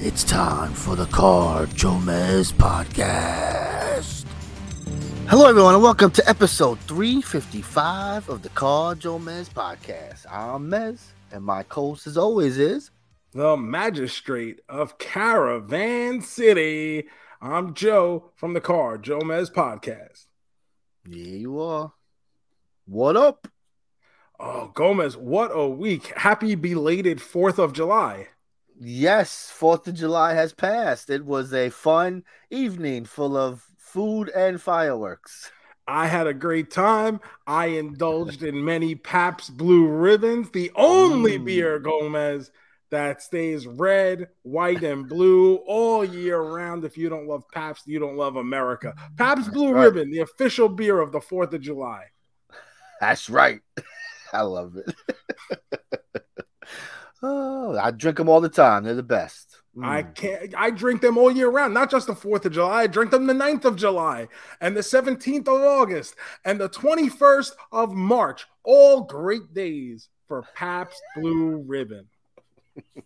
It's time for the Car JoeMeZ podcast. Hello, everyone, and welcome to episode 355 of the Car JoeMeZ podcast. I'm Mez, and my co-host, as always, is the magistrate of Caravan City. I'm Joe from the Car Jomez podcast. Yeah, you are. What up? Oh, Gomez, what a week. Happy belated 4th of July. Yes, 4th of July has passed. It was a fun evening full of food and fireworks. I had a great time. I indulged in many Pabst Blue Ribbons, the only mm. beer, Gomez, that stays red, white, and blue all year round. If you don't love Pabst, you don't love America. Pabst Blue right. Ribbon, the official beer of the 4th of July. That's right. I love it. oh, I drink them all the time. They're the best. Mm. I can't. I drink them all year round, not just the 4th of July. I drink them the 9th of July and the 17th of August and the 21st of March. All great days for Pabst Blue Ribbon.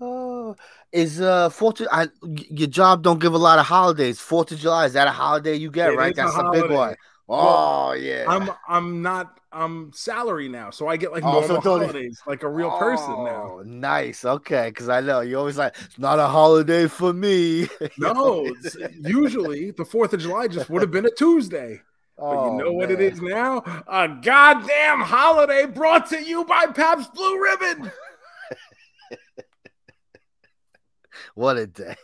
oh, is uh Fourth I your job don't give a lot of holidays. Fourth of July is that a holiday you get? It right, that's a, a big one. Oh yeah. I'm I'm not I'm salary now, so I get like oh, normal so holidays, like a real oh, person now. Oh, nice, okay, because I know you always like it's not a holiday for me. no, usually the Fourth of July just would have been a Tuesday. But you oh, know what it is now? A goddamn holiday brought to you by Pabst Blue Ribbon. what a day.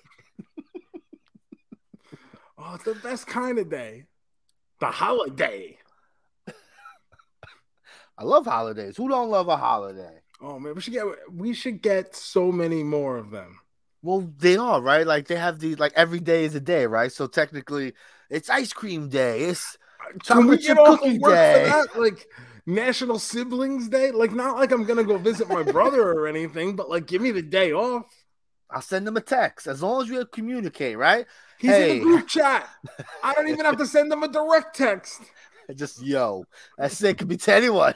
oh, it's the best kind of day. The holiday. I love holidays. Who don't love a holiday? Oh man, we should get we should get so many more of them. Well, they are, right? Like they have the like every day is a day, right? So technically it's ice cream day. It's uh, get off of work day. Like National Siblings Day? Like, not like I'm gonna go visit my brother or anything, but like, give me the day off. I'll send them a text as long as we communicate, right? He's hey. in the group chat. I don't even have to send them a direct text. Just yo, that's it. Could be to anyone.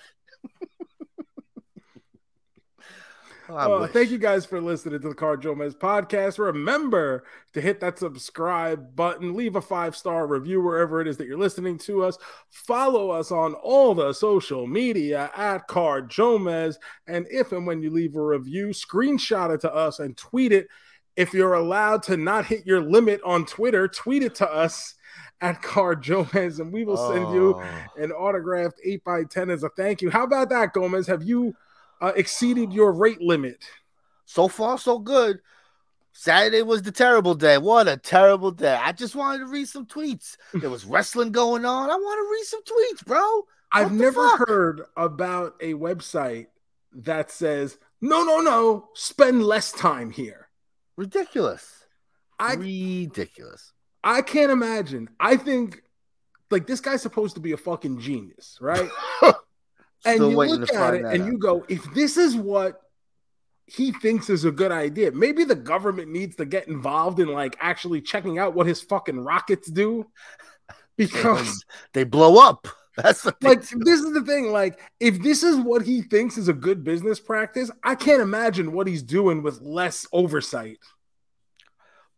Oh, oh, thank you guys for listening to the Car JoeMeZ podcast. Remember to hit that subscribe button, leave a five star review wherever it is that you're listening to us. Follow us on all the social media at Car JoeMeZ. And if and when you leave a review, screenshot it to us and tweet it. If you're allowed to not hit your limit on Twitter, tweet it to us at Car JoeMeZ, and we will send oh. you an autographed 8x10 as a thank you. How about that, Gomez? Have you uh, exceeded your rate limit. So far, so good. Saturday was the terrible day. What a terrible day. I just wanted to read some tweets. There was wrestling going on. I want to read some tweets, bro. What I've never fuck? heard about a website that says, no, no, no, spend less time here. Ridiculous. I, Ridiculous. I can't imagine. I think like this guy's supposed to be a fucking genius, right? and you look at it and out. you go, if this is what he thinks is a good idea, maybe the government needs to get involved in like actually checking out what his fucking rockets do because they blow up. That's the like this is the thing. Like, if this is what he thinks is a good business practice, I can't imagine what he's doing with less oversight.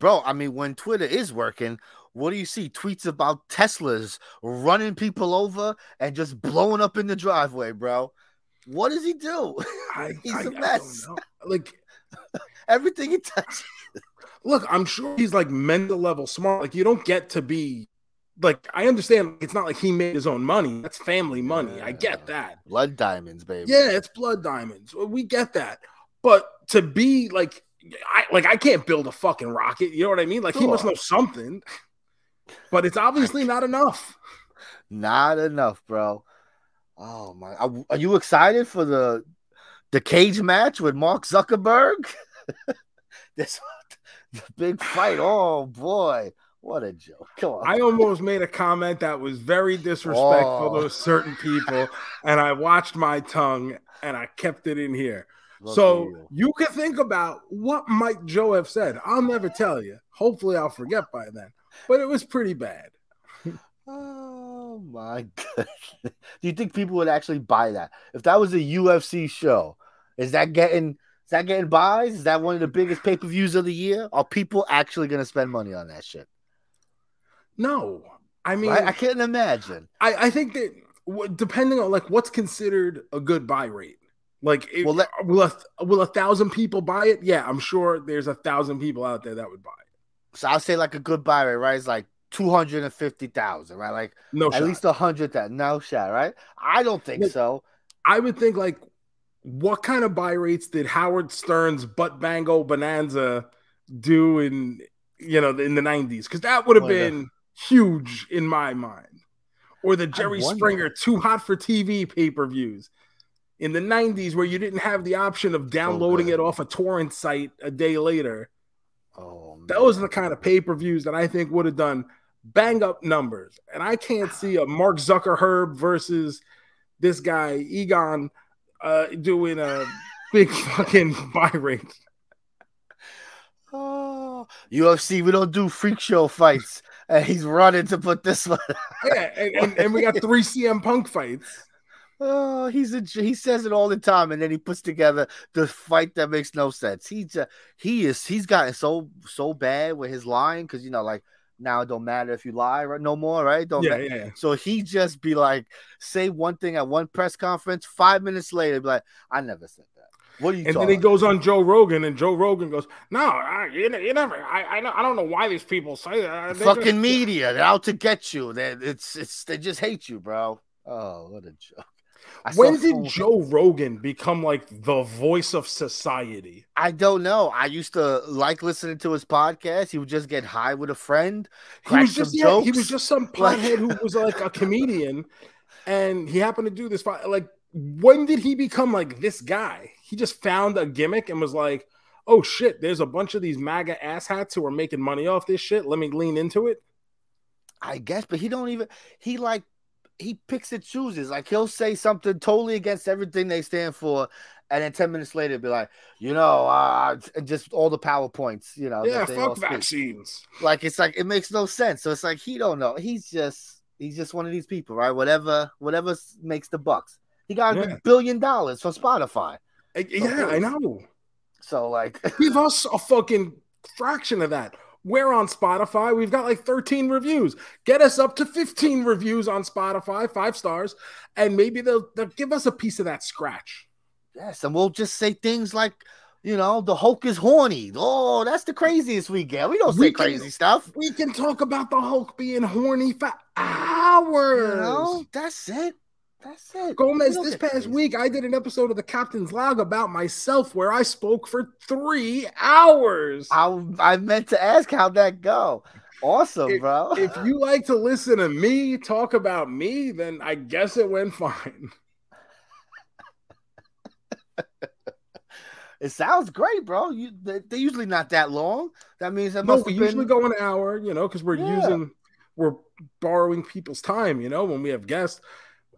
Bro, I mean, when Twitter is working, what do you see? Tweets about Teslas running people over and just blowing up in the driveway, bro. What does he do? I, he's I, a mess. Like everything he touches. Look, I'm sure he's like mental level smart. Like you don't get to be like I understand it's not like he made his own money. That's family money. Yeah. I get that. Blood diamonds, baby. Yeah, it's blood diamonds. We get that. But to be like I like I can't build a fucking rocket. You know what I mean? Like sure. he must know something but it's obviously not enough. Not enough, bro. Oh my! Are you excited for the the cage match with Mark Zuckerberg? this the big fight. Oh boy. What a joke. Come on. I almost made a comment that was very disrespectful oh. to certain people, and I watched my tongue and I kept it in here. Look so you. you can think about what might Joe have said. I'll never tell you. Hopefully, I'll forget by then. But it was pretty bad. oh my god! Do you think people would actually buy that if that was a UFC show? Is that getting is that getting buys? Is that one of the biggest pay per views of the year? Are people actually going to spend money on that shit? No, I mean, I, I can't imagine. I, I think that depending on like what's considered a good buy rate. Like, it, well, will a will a thousand people buy it? Yeah, I'm sure there's a thousand people out there that would buy it. So I'll say like a good buy rate, right? It's like two hundred and fifty thousand, right? Like no, at shot. least a hundred that no shot, right? I don't think like, so. I would think like, what kind of buy rates did Howard Stern's butt bango bonanza do in you know in the nineties? Because that would have been huge in my mind. Or the Jerry Springer too hot for TV pay per views in the 90s where you didn't have the option of downloading it off a torrent site a day later. Oh, man. those are the kind of pay per views that I think would have done bang up numbers. And I can't see a Mark Zuckerberg versus this guy Egon uh, doing a big fucking buy rate. Oh, UFC, we don't do freak show fights and he's running to put this one. yeah, and, and, and, we got three CM Punk fights. Oh, he's a he says it all the time, and then he puts together the fight that makes no sense. He's uh, he is he's gotten so so bad with his lying because you know like now it don't matter if you lie right no more right don't yeah, yeah, yeah, so he just be like say one thing at one press conference five minutes later be like I never said that what are you? And then he goes on Joe Rogan, and Joe Rogan goes, "No, I, you, you never. I, I, I don't know why these people say that. They Fucking media, they're out to get you. They, it's, it's, they just hate you, bro. Oh, what a joke. I when did Joe Rogan become like the voice of society? I don't know. I used to like listening to his podcast. He would just get high with a friend. He was just yeah, he was just some pothead who was like a comedian, and he happened to do this. Like, when did he become like this guy? he just found a gimmick and was like, oh shit, there's a bunch of these MAGA asshats who are making money off this shit. Let me lean into it. I guess, but he don't even he like he picks and chooses. Like he'll say something totally against everything they stand for, and then 10 minutes later be like, you know, uh just all the PowerPoints, you know. Yeah, fuck vaccines. Like it's like it makes no sense. So it's like he don't know. He's just he's just one of these people, right? Whatever, whatever makes the bucks. He got yeah. a billion dollars from Spotify. Yeah, I know. So like give us a fucking fraction of that. We're on Spotify. We've got like 13 reviews. Get us up to 15 reviews on Spotify, five stars, and maybe they'll, they'll give us a piece of that scratch. Yes, and we'll just say things like, you know, the Hulk is horny. Oh, that's the craziest we get. We don't say we crazy stuff. We can talk about the Hulk being horny for hours. You know, that's it. That's it. Gomez, this past week, I did an episode of the Captain's Log about myself where I spoke for three hours. I, I meant to ask how'd that go. Awesome, if, bro. if you like to listen to me talk about me, then I guess it went fine. it sounds great, bro. You they're usually not that long. That means that no, we been... usually go an hour, you know, because we're yeah. using we're borrowing people's time, you know, when we have guests.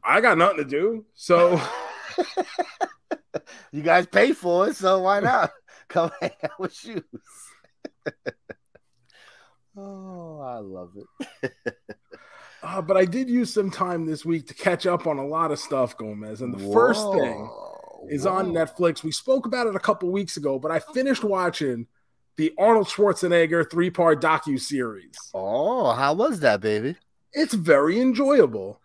I got nothing to do. So you guys pay for it, so why not come hang out with shoes? oh, I love it. uh, but I did use some time this week to catch up on a lot of stuff, Gomez. And the Whoa. first thing is Whoa. on Netflix. We spoke about it a couple weeks ago, but I finished watching the Arnold Schwarzenegger three part docu series. Oh, how was that, baby? It's very enjoyable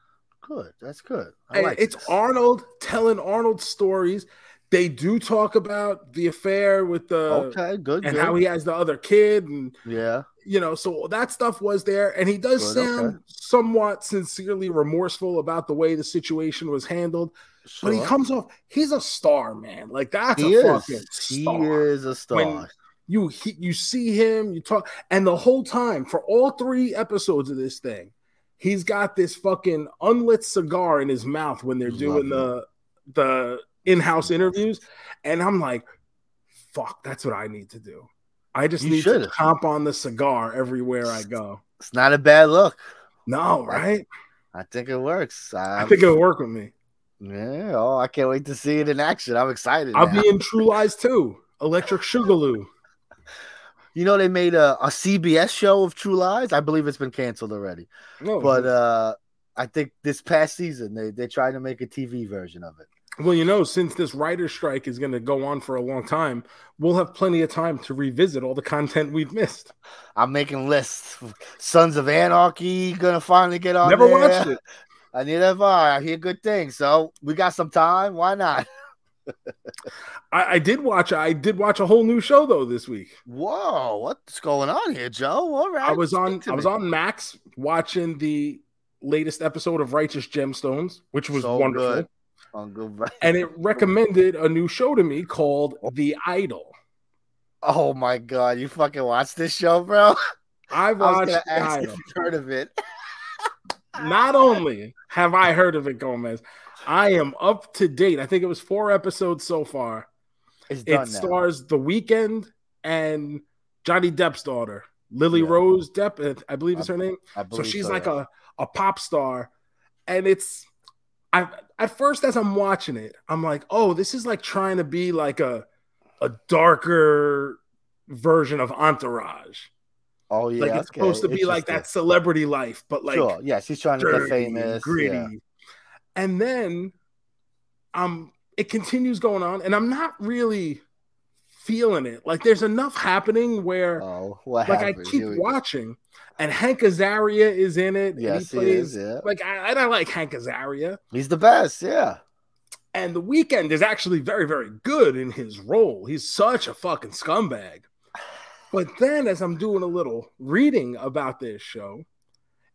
good. That's good. Like it's this. Arnold telling Arnold stories. They do talk about the affair with the okay, good, and good. how he has the other kid, and yeah, you know, so that stuff was there, and he does good, sound okay. somewhat sincerely remorseful about the way the situation was handled. Sure. But he comes off, he's a star, man. Like that's he a is. fucking star. He is a star. When you he, you see him, you talk, and the whole time for all three episodes of this thing, he's got this fucking unlit cigar in his mouth when they're doing the the in-house interviews and i'm like fuck, that's what I need to do. I just You need should. to comp on the cigar everywhere I go. It's not a bad look. No, right? I think it works. I I'm- think it'll work with me. yeah. Oh, I can't wait to see it in action. I'm excited. I'll now. be in True Lies too. Electric Boogaloo. You know, they made a, a CBS show of True Lies. I believe it's been canceled already. No, But uh I think this past season they they tried to make a TV version of it. well, you know, since this writer's strike is going to go on for a long time, we'll have plenty of time to revisit all the content we've missed. I'm making lists. Sons of Anarchy gonna finally get on. Never there. watched it. I need a I hear good things. So we got some time. Why not? I, I did watch. I did watch a whole new show though this week. Whoa, what's going on here, Joe? All right. I was on. I was me. on Max watching the latest episode of Righteous Gemstones, which was So wonderful. good. And it recommended a new show to me called The Idol. Oh my god, you fucking watched this show, bro? I I watched gonna The ask if you heard of it. Not only have I heard of it, Gomez, I am up to date. I think it was four episodes so far. It's It stars The Weeknd and Johnny Depp's daughter, Lily Yeah. Rose Depp, I believe is her name. So she's like yeah. a, a pop star. And it's I at first as I'm watching it, I'm like, oh, this is like trying to be like a a darker version of Entourage. Oh yeah, like it's okay, supposed to be like that celebrity life, but like sure, yes, he's trying to get famous. gritty. Yeah. And then um it continues going on, and I'm not really feeling it. Like there's enough happening where Oh, like I keep Here we go. watching, and Hank Azaria is in it. Yes, he he plays is. Yeah, like I, and I like Hank Azaria. he's the best. Yeah. And the Weeknd is actually very, very good in his role. He's such a fucking scumbag. But then, as I'm doing a little reading about this show,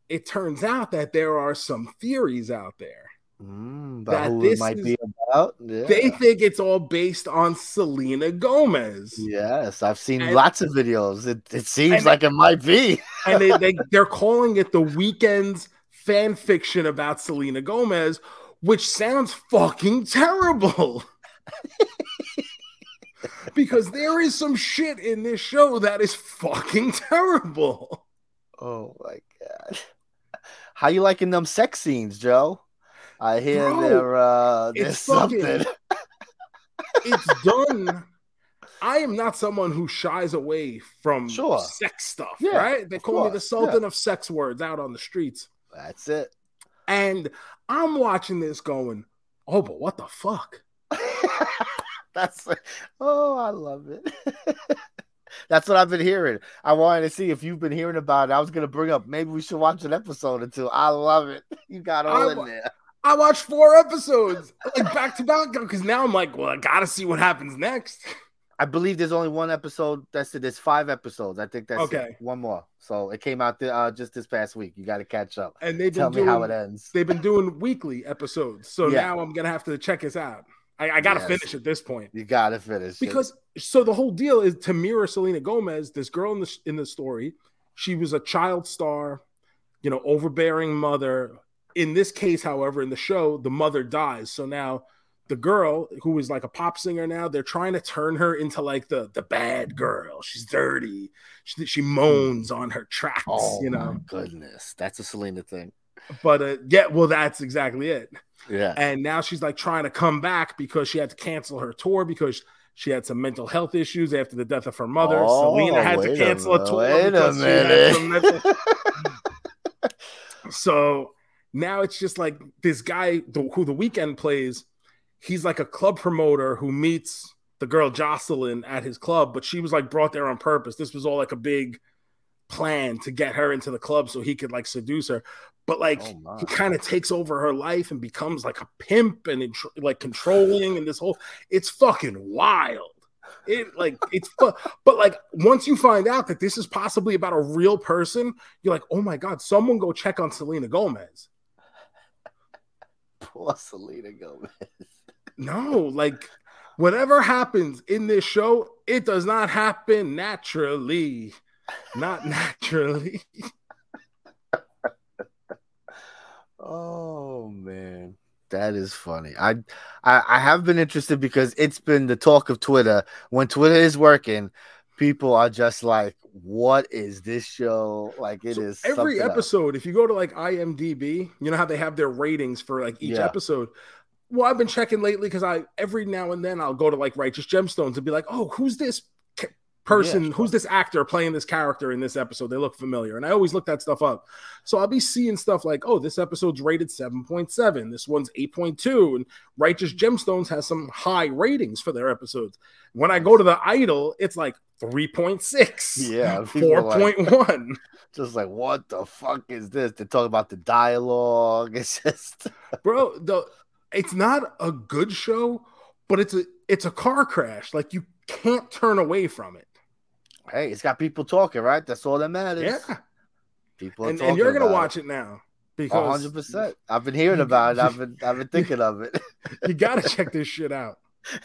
it turns out that there are some theories out there. Mm, That this it might is- be about. Yeah. They think it's all based on Selena Gomez. Yes, I've seen And- lots of videos. It it seems like it might be. And they, they, they're calling it the Weeknd's fan fiction about Selena Gomez, which sounds fucking terrible. because there is some shit in this show that is fucking terrible. Oh my god. How you liking them sex scenes, Joe? I hear Bro, there uh there's fucking- something. It's done. I am not someone who shies away from Sure. sex stuff, Yeah, right? They call me the course, sultan of sex words out on the streets. That's it. And I'm watching this going, oh, but what the fuck? That's oh, I love it. That's what I've been hearing. I wanted to see if you've been hearing about it. I was gonna bring up maybe we should watch an episode or two. I love it. You got all I in there. I watched four episodes, like back to back, because now I'm like, well, I gotta see what happens next. I believe there's only one episode. That's it. There's five episodes. I think that's it. Okay. One more. So it came out th- uh, just this past week. You got to catch up. And been Tell me how it ends. they've been doing weekly episodes, so Yeah. now I'm gonna have to check this out. I, I gotta Yes. finish at this point. You got to finish it. because so the whole deal is to mirror Selena Gomez, this girl in the in the story. She was a child star, you know, overbearing mother. In this case, however, in the show, the mother dies. So now the girl, who is like a pop singer now, they're trying to turn her into like the the bad girl. She's dirty. She, she moans on her tracks, oh you my know. goodness, that's a Selena thing. But uh, yeah, well, that's exactly it. Yeah. And now she's like trying to come back because she had to cancel her tour because she had some mental health issues after the death of her mother. Oh, Selena had to cancel a, minute, tour. Wait a because she had some minute. mental- so now it's just like this guy the, who the Weeknd plays. He's like a club promoter who meets the girl Jocelyn at his club, but she was like brought there on purpose. This was all like a big plan to get her into the club so he could like seduce her. But like Oh, he kind of takes over her life and becomes like a pimp and like controlling and this whole it's fucking wild. It like it's fu- but like once you find out that this is possibly about a real person, you're like, oh my god, someone go check on Selena Gomez. Poor Selena Gomez. No, like whatever happens in this show, it does not happen naturally. Not naturally. Oh man, That is funny. I, I I have been interested because it's been the talk of Twitter. When Twitter is working, people are just like, "What is this show?" Like it so is every episode. Else. If you go to like IMDb, you know how they have their ratings for like each yeah. episode. Well, I've been checking lately because I every now and then I'll go to like Righteous Gemstones and be like, "Oh, who's this person, yeah, who's this actor playing this character in this episode? They look familiar. And I always look that stuff up. So I'll be seeing stuff like, oh, this episode's rated 7.7, this one's 8.2, and Righteous Gemstones has some high ratings for their episodes. When I go to the Idol, it's like 3.6, yeah, 4.1. Like, just like, what the fuck is this? They talk about the dialogue. It's just, bro, the it's not a good show, but it's a it's a car crash. Like you can't turn away from it. Hey, it's got people talking, right? That's all that matters. Yeah. People and, and, you're gonna watch it, it now because 100. percent I've been hearing about it. I've been I've been thinking of it. you gotta check this shit out.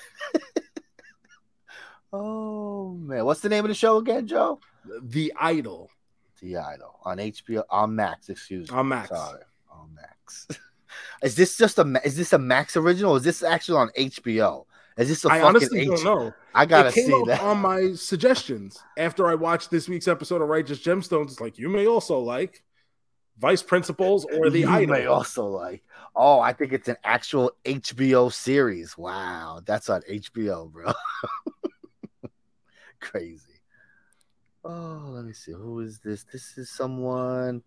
oh man, what's the name of the show again, Joe? The Idol. The Idol on HBO on Max. Excuse me. On Max. Sorry, on Max. is this just a is this a Max original? is this actually on HBO? Is this a I honestly H- don't know. I gotta see that on my suggestions after I watched this week's episode of Righteous Gemstones. It's like you may also like Vice Principals or the you Idol. may also like. Oh, I think it's an actual HBO series. Wow, that's on HBO, bro. Crazy. Oh, let me see. Who is this? This is someone.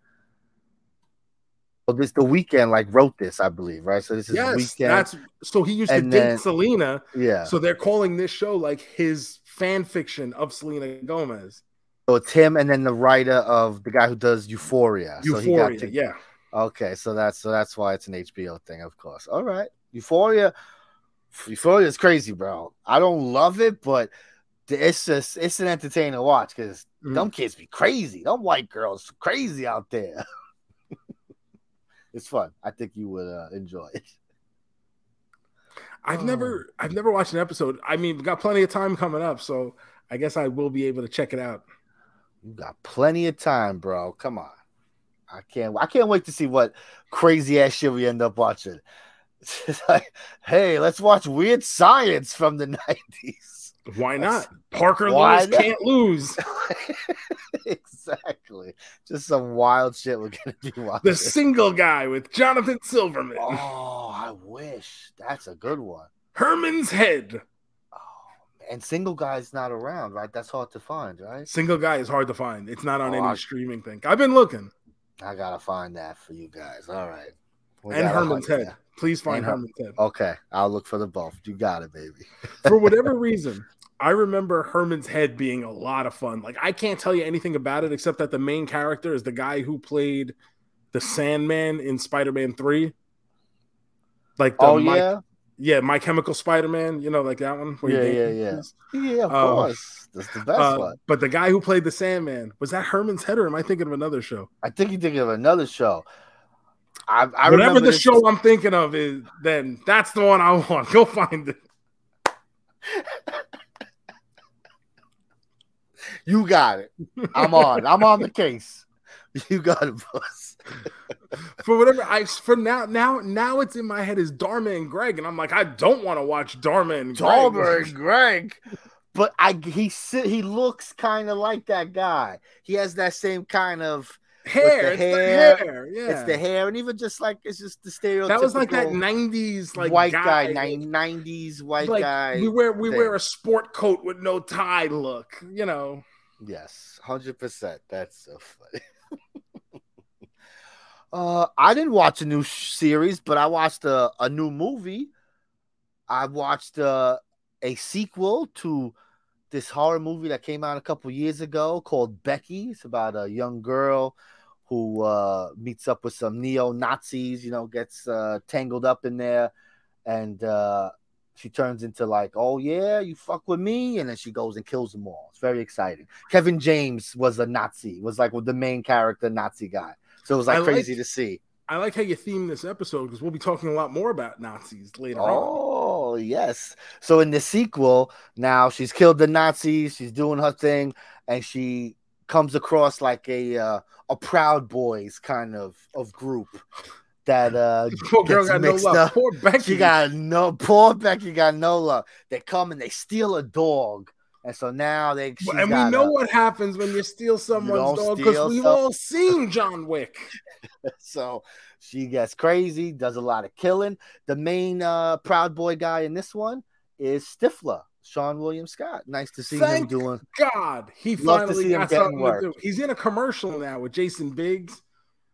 Oh, this the Weeknd like wrote this, I believe, right? So this is yes, Weeknd. That's so he used to date then, Selena. Yeah. So they're calling this show like his fan fiction of Selena Gomez. So it's him and then the writer of the guy who does Euphoria. Euphoria, so to, yeah. Okay, so that's so that's why it's an HBO thing, of course. All right. Euphoria. Euphoria is crazy, bro. I don't love it, but it's just it's an entertaining watch because mm. them kids be crazy. Them white girls crazy out there. it's fun. I think you would uh, enjoy it. I've oh. never I've never watched an episode. I mean, we got plenty of time coming up, so I guess I will be able to check it out. You got plenty of time, bro. Come on. I can't I can't wait to see what crazy ass shit we end up watching. It's like, hey, let's watch weird science from the 90s. Why not? Parker Why Lewis not? can't lose. exactly. Just some wild shit we're gonna be watching. The single guy with Jonathan Silverman. Oh, I wish. That's a good one. Herman's Head. Oh, and single guy's not around, right? That's hard to find, right? Single guy is hard to find. It's not on oh, any I... streaming thing. I've been looking. I gotta find that for you guys. All right. We and Herman's Head. Please find Herman's Head. Okay, I'll look for the both. You got it, baby. for whatever reason, I remember Herman's Head being a lot of fun. Like I can't tell you anything about it except that the main character is the guy who played the Sandman in Spider-Man 3. Like Oh my, yeah. Yeah, My Chemical Spider-Man, you know, like that one. Yeah, yeah, yeah. Yeah, of um, course. That's the best uh, one. But the guy who played the Sandman, was that Herman's Head or am I thinking of another show? I think you're thinking of another show. I, I Whatever the this... show I'm thinking of is, then that's the one I want. Go find it. You got it. I'm on. I'm on the case. You got it, boss. for whatever I for now now now it's in my head is Dharma and Greg, and I'm like, I don't want to watch Dharma and Dharma Greg. and Greg. But I he he looks kind of like that guy. He has that same kind of hair. The hair. The hair. Yeah. It's the hair, and even just like it's just the stereotypical. That was like that '90s like white guy, guy '90s white like, guy. We wear we thing. wear a sport coat with no tie look, you know. Yes, hundred percent. That's so funny. uh, I didn't watch a new series, but I watched a, a new movie. I watched uh, a sequel to this horror movie that came out a couple years ago called Becky. It's about a young girl who uh, meets up with some neo Nazis. You know, gets uh, tangled up in there, and uh, she turns into like, oh yeah, you fuck with me, and then she goes and kills them all. It's very exciting. Kevin James was a Nazi, was like the main character Nazi guy. So it was like I crazy like, to see. I like how you theme this episode because we'll be talking a lot more about Nazis later oh, on. Oh yes. So in the sequel, now she's killed the Nazis. She's doing her thing, and she comes across like a uh, a Proud Boys kind of of group that uh poor girl got no love. Up. Poor Becky. She got no poor Becky got no love. They come and they steal a dog. And so now they and we know a, what happens when you steal someone's dog because we've all seen John Wick. so she gets crazy, does a lot of killing. The main uh, proud boy guy in this one is Stifler, Seann William Scott. Nice to see Thank him doing. God, he finally got something work. to do. He's in a commercial now with Jason Biggs.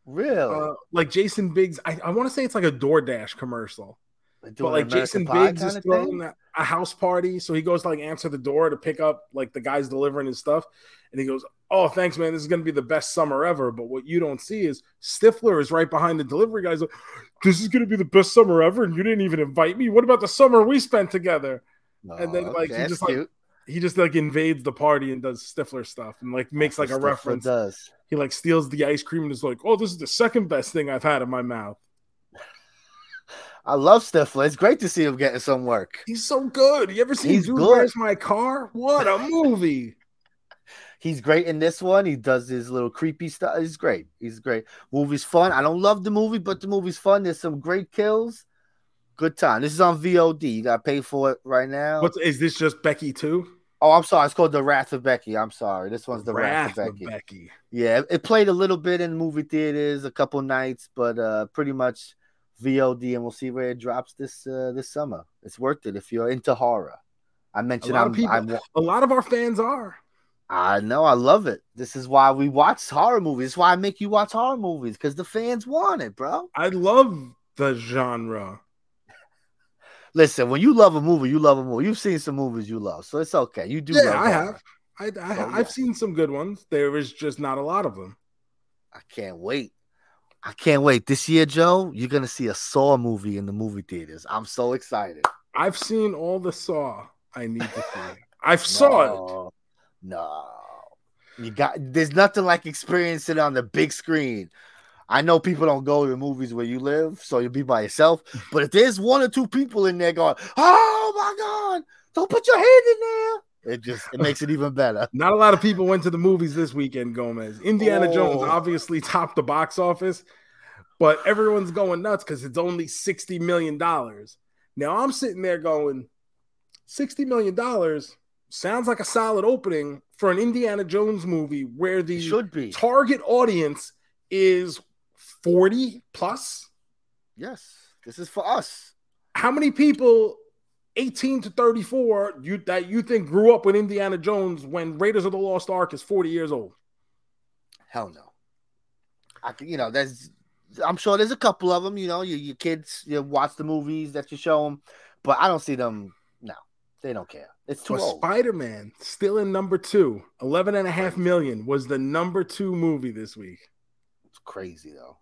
Really? Uh, like Jason Biggs, I, I want to say it's like a DoorDash commercial. But like Jason Biggs is throwing a house party, so he goes to like answer the door to pick up like the guys delivering his stuff, and he goes, "Oh, thanks, man. This is gonna be the best summer ever." But what you don't see is Stifler is right behind the delivery guys. Like, this is gonna be the best summer ever, and you didn't even invite me. What about the summer we spent together? Oh, and then like okay, he just like he just like invades the party and does Stifler stuff and like makes That's like a Stifler reference. Does he like steals the ice cream and is like, "Oh, this is the second best thing I've had in my mouth." I love Stifler. It's great to see him getting some work. He's so good. You ever seen He's Dude good. Where's My Car? What a movie! He's great in this one. He does his little creepy stuff. He's great. He's great. Movie's fun. I don't love the movie, but the movie's fun. There's some great kills. Good time. This is on VOD. You got to pay for it right now. What is this? Just Becky too? Oh, I'm sorry. It's called The Wrath of Becky. I'm sorry. This one's The Wrath, Wrath of, Becky. of, Becky. Yeah, it played a little bit in movie theaters, a couple nights, but uh, pretty much VOD, and we'll see where it drops this uh, this summer. It's worth it if you're into horror. I mentioned a lot I'm, of people. I'm, a lot of our fans are. I know. I love it. This is why we watch horror movies. It's why I make you watch horror movies because the fans want it, bro. I love the genre. Listen, when you love a movie, you love a movie. You've seen some movies you love, so it's okay. You do. Yeah, I have. I, I, so, I've seen some good ones. There is just not a lot of them. I can't wait. I can't wait. This year, Joe, you're gonna see a Saw movie in the movie theaters. I'm so excited. I've seen all the Saw I need to see. I've no, saw it. No, you got. There's nothing like experiencing it on the big screen. I know people don't go to movies where you live, so you'll be by yourself. But if there's one or two people in there going, "Oh my god, don't put your hand in there," it just it makes it even better. Not a lot of people went to the movies this weekend, Gomez. Indiana oh. Jones obviously topped the box office, but everyone's going nuts because it's only sixty million dollars. Now I'm sitting there going, sixty million dollars sounds like a solid opening for an Indiana Jones movie where the should be target audience is 40 plus? Yes, this is for us. How many people 18 to 34 you that you think grew up with Indiana Jones when Raiders of the Lost Ark is 40 years old? Hell no. I you know, there's I'm sure there's a couple of them, you know, your, your kids you watch the movies that you show them, but I don't see them no. They don't care. It's too old. Spider-Man still in number 2. 11 and a half million was the number 2 movie this week. It's crazy though.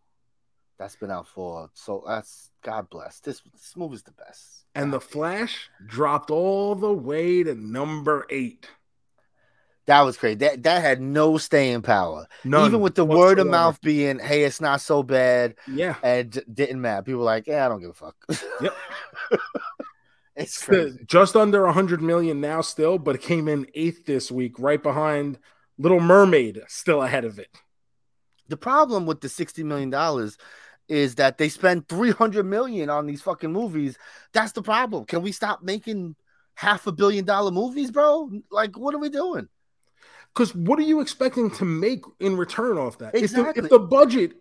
That's been out for so that's God bless. This this movie's the best. And the Flash dropped all the way to number eight. That was crazy. That that had no staying power. None Even with the whatsoever. word of mouth being, "Hey, it's not so bad." Yeah, and didn't matter. People were like, "Yeah, I don't give a fuck." Yep. it's crazy. just under hundred million now, still, but it came in eighth this week, right behind Little Mermaid, still ahead of it. The problem with the sixty million dollars is that they spend 300 million on these fucking movies. That's the problem. Can we stop making half a billion dollar movies, bro? Like, what are we doing? Because what are you expecting to make in return off that? Exactly. If the, if the budget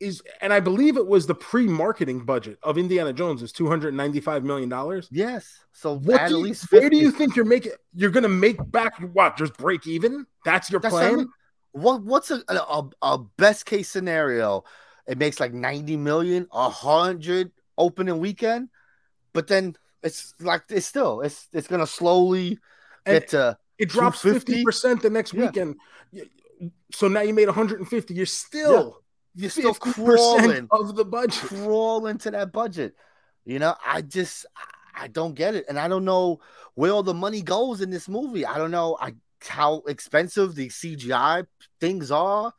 is, and I believe it was the pre-marketing budget of Indiana Jones is 295 million dollars. Yes. So what at you, least 50. where do you think you're making? You're gonna make back what? Just break even? That's your That's plan. What? What's a, a a best case scenario? It makes like 90 million, a hundred opening weekend, but then it's like it's still it's it's gonna slowly and get to it drops 50 percent the next yeah. weekend. So now you made 150. You're still yeah. you're still crawling of the budget, crawling to that budget. You know, I just I don't get it, and I don't know where all the money goes in this movie. I don't know I, how expensive the CGI things are.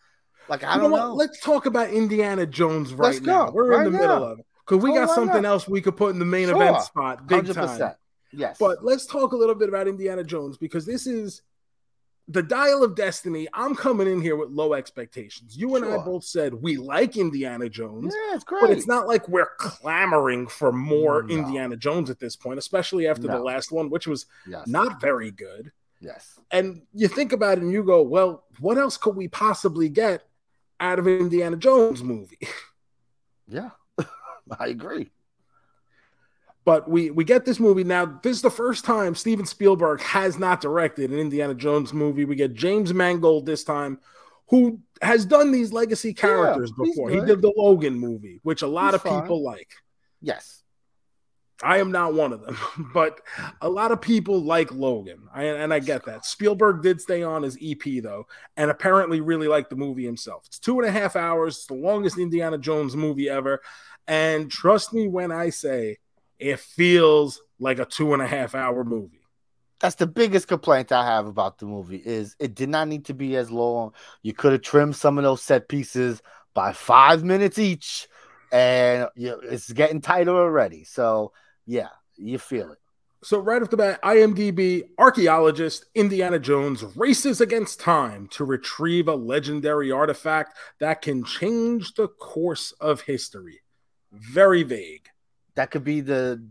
Like I you don't know, know. Let's talk about Indiana Jones right Let's now. Go. We're right in the now. middle of it because we oh, got something else we could put in the main sure. event spot, big 100%. time. Yes, but let's talk a little bit about Indiana Jones because this is the Dial of Destiny, I'm coming in here with low expectations. You and Sure. I both said we like Indiana Jones, Yeah, it's great. but it's not like we're clamoring for more No. Indiana Jones at this point, especially after the last one, which was yes. not very good. yes. And you think about it and you go, well, what else could we possibly get out of an Indiana Jones movie? Yeah. I agree. But we we get this movie now. This is the first time Steven Spielberg has not directed an Indiana Jones movie. We get James Mangold this time, who has done these legacy characters he's before. He did the Logan movie, which a lot He's of fine. people like. Yes. I am not one of them, but a lot of people like Logan, I, and I get that. Spielberg did stay on as EP though, and apparently really liked the movie himself. It's two and a half hours. It's the longest Indiana Jones movie ever, and trust me when I say it feels like a two and a half hour movie. That's the biggest complaint I have about the movie is it did not need to be as long. You could have trimmed some of those set pieces by five minutes each, and you it's getting tighter already. So yeah, you feel it. So right off the bat, IMDb archaeologist Indiana Jones races against time to retrieve a legendary artifact that can change the course of history. Very vague. That could be the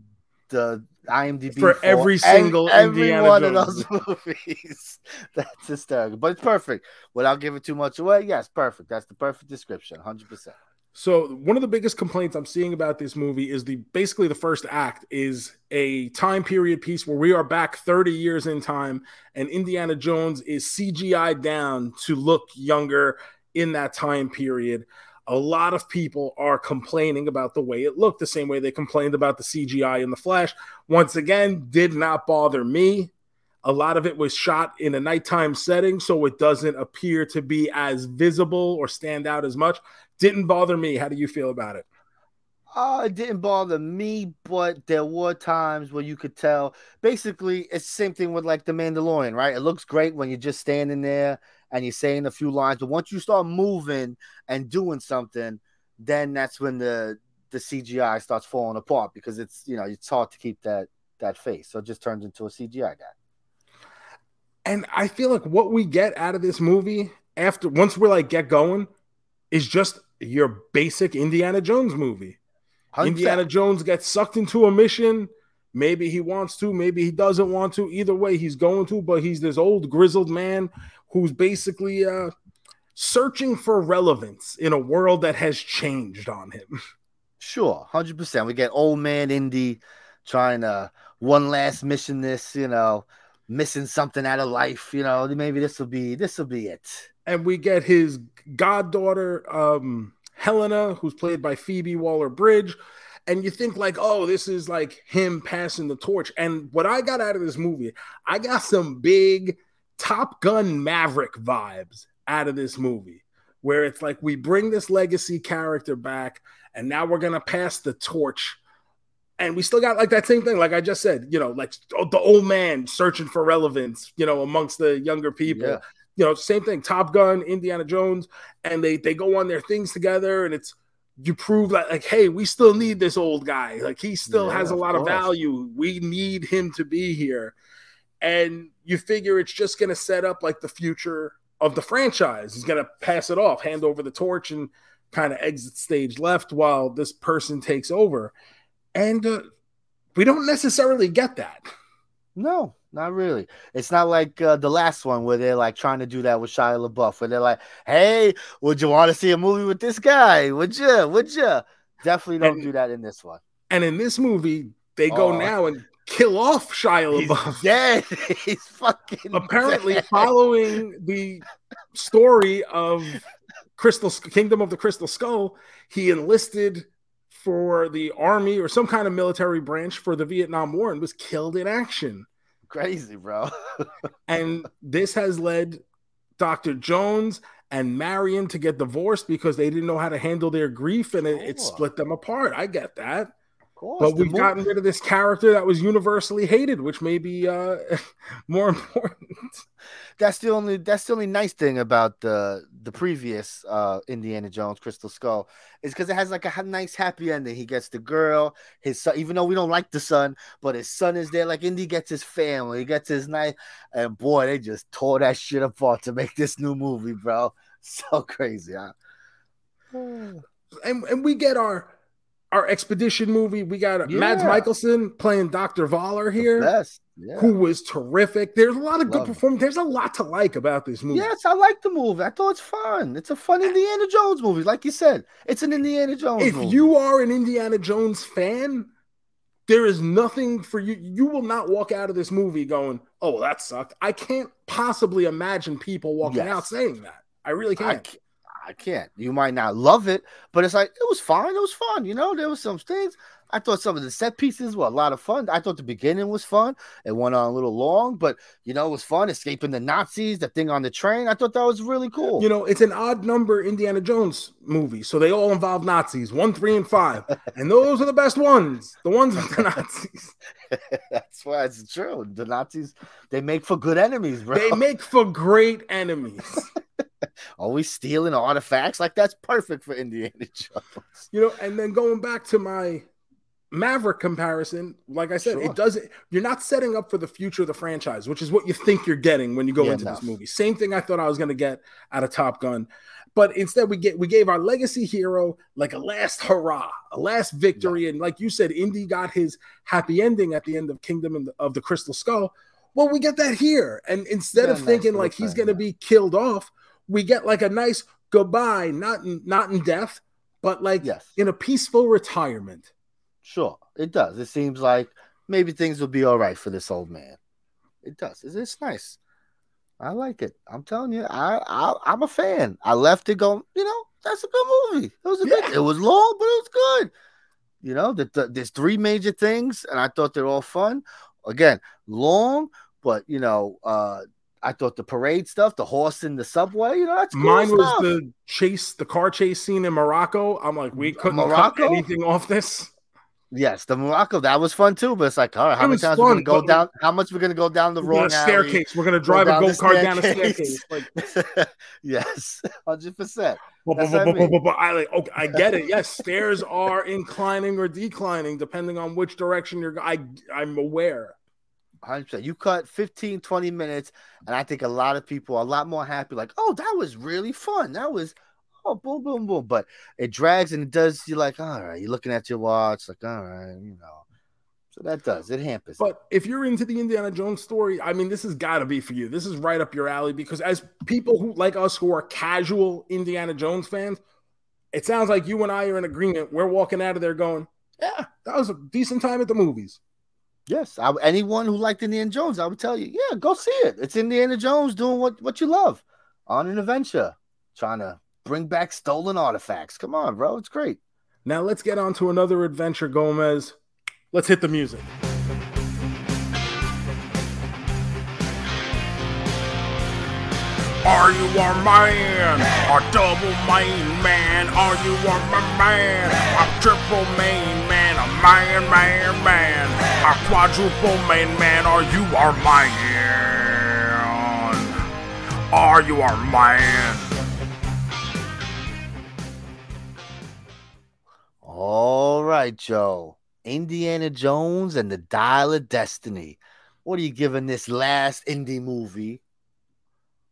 the IMDb For every ev- single every Indiana one Jones. of those movies. That's hysterical, but it's perfect. Without giving too much away, yes, perfect. That's the perfect description, hundred percent. So one of the biggest complaints I'm seeing about this movie is the basically the first act is a time period piece where we are back 30 years in time and Indiana Jones is CGI down to look younger in that time period. A lot of people are complaining about the way it looked, the same way they complained about the CGI in the Flash. Once again, did not bother me. A lot of it was shot in a nighttime setting, so it doesn't appear to be as visible or stand out as much. Didn't bother me. How do you feel about it? Uh, it didn't bother me, but there were times where you could tell. Basically, it's the same thing with like the Mandalorian, right? It looks great when you're just standing there and you're saying a few lines, but once you start moving and doing something, then that's when the the CGI starts falling apart because it's you know it's hard to keep that that face, so it just turns into a CGI guy. And I feel like what we get out of this movie after once we're like get going is just your basic Indiana Jones movie. 100%. Indiana Jones gets sucked into a mission. Maybe he wants to, maybe he doesn't want to. Either way, he's going to, but he's this old grizzled man who's basically uh searching for relevance in a world that has changed on him. Sure, hundred percent. We get old man Indy trying to one last mission. This, you know, missing something out of life. You know, maybe this will be this will be it. and we get his goddaughter um Helena who's played by Phoebe Waller-Bridge and you think like oh this is like him passing the torch and what I got out of this movie I got some big Top Gun Maverick vibes out of this movie where it's like we bring this legacy character back and now we're to pass the torch and we still got like that same thing like I just said you know like oh, the old man searching for relevance you know amongst the younger people Yeah. you know, same thing. Top Gun, Indiana Jones, and they they go on their things together, and it's you prove that like, hey, we still need this old guy. Like he still Yeah, has a lot of course. value. We need him to be here, and you figure it's just gonna set up like the future of the franchise. He's gonna pass it off, hand over the torch, and kind of exit stage left while this person takes over, and uh, we don't necessarily get that. No, not really. It's not like uh, the last one where they're like trying to do that with Shia LaBeouf, where they're like, "Hey, would you want to see a movie with this guy? Would you? Would you?" Definitely don't And- do that in this one. And in this movie, they go Oh. now and kill off Shia He's LaBeouf. dead. He's fucking Apparently, dead. following the story of Crystal Kingdom of the Crystal Skull, he enlisted for the army or some kind of military branch for the Vietnam War and was killed in action. crazy, bro. And this has led Dr. Jones and Marion to get divorced because they didn't know how to handle their grief and it, it oh. split them apart. I get that. Course, but we've movie. gotten rid of this character that was universally hated, which may be uh, more important. That's the only that's the only nice thing about the the previous uh, Indiana Jones Crystal Skull is because it has like a nice happy ending. He gets the girl, his son, even though we don't like the son, but his son is there. Like Indy gets his family, he gets his knife, and boy, they just tore that shit apart to make this new movie, bro. So crazy, huh? and and we get our our expedition movie. We got yeah. Mads Mikkelsen playing Dr. Voller here, yeah. who was terrific. There's a lot of Love good performance. There's a lot to like about this movie. Yes, I like the movie. I thought it's fun. It's a fun Indiana Jones movie, like you said. It's an Indiana Jones. If movie. you are an Indiana Jones fan, there is nothing for you. You will not walk out of this movie going, "Oh, that sucked." I can't possibly imagine people walking yes. out saying that. I really can't. I, I can't. You might not love it, but it's like it was fine. It was fun. You know, there was some things. I thought some of the set pieces were a lot of fun. I thought the beginning was fun. It went on a little long, but you know, it was fun escaping the Nazis, the thing on the train. I thought that was really cool. You know, it's an odd number Indiana Jones movie, so they all involve Nazis, one, three, and five, and those are the best ones. The ones with the Nazis. That's why it's true. The Nazis they make for good enemies, bro. They make for great enemies. always stealing artifacts. Like that's perfect for Indiana Jones. You know, and then going back to my Maverick comparison, like I said, sure. it doesn't. You're not setting up for the future of the franchise, which is what you think you're getting when you go yeah, into this movie. Same thing I thought I was going to get out of Top Gun, but instead we get we gave our legacy hero like a last hurrah, a last victory, yeah. and like you said, Indy got his happy ending at the end of Kingdom of the Crystal Skull. Well, we get that here, and instead yeah, of thinking nice like he's going to be killed off, we get like a nice goodbye, not in, not in death, but like yes. in a peaceful retirement. Sure, it does. It seems like maybe things will be all right for this old man. It does. It's, it's nice. I like it. I'm telling you, I, I am a fan. I left it going. You know, that's a good movie. It was a yeah. good. It was long, but it was good. You know, the, the, there's three major things, and I thought they're all fun. Again, long, but you know, uh, I thought the parade stuff, the horse in the subway, you know, that's cool mine stuff. was the chase, the car chase scene in Morocco. I'm like, we couldn't Morocco? cut anything off this. Yes, the Morocco that was fun too, but it's like, all right, how many times fun, we're gonna go down? How much we're gonna go down the wrong staircase? We're gonna drive a go kart down a staircase. Like, yes, hundred percent. I like, okay, I get it. Yes, stairs are inclining or declining depending on which direction you're. I I'm aware. 100%. You cut 15, 20 minutes, and I think a lot of people are a lot more happy, like, oh, that was really fun. That was, oh, boom, boom, boom. But it drags and it does, you're like, all right, you're looking at your watch, like, all right, you know. So that does, it hampers. But if you're into the Indiana Jones story, I mean, this has got to be for you. This is right up your alley because as people who, like us, who are casual Indiana Jones fans, it sounds like you and I are in agreement. We're walking out of there going, yeah, that was a decent time at the movies. Yes, I, anyone who liked Indiana Jones, I would tell you, yeah, go see it. It's Indiana Jones doing what, what you love on an adventure, trying to bring back stolen artifacts. Come on, bro, it's great. Now let's get on to another adventure, Gomez. Let's hit the music. Are you a man? A double main man? Are you a man? A triple main man? A man, man, man? A quadruple main man? Are you our man? Are you our man? All right, Joe. Indiana Jones and the Dial of Destiny. What are you giving this last indie movie?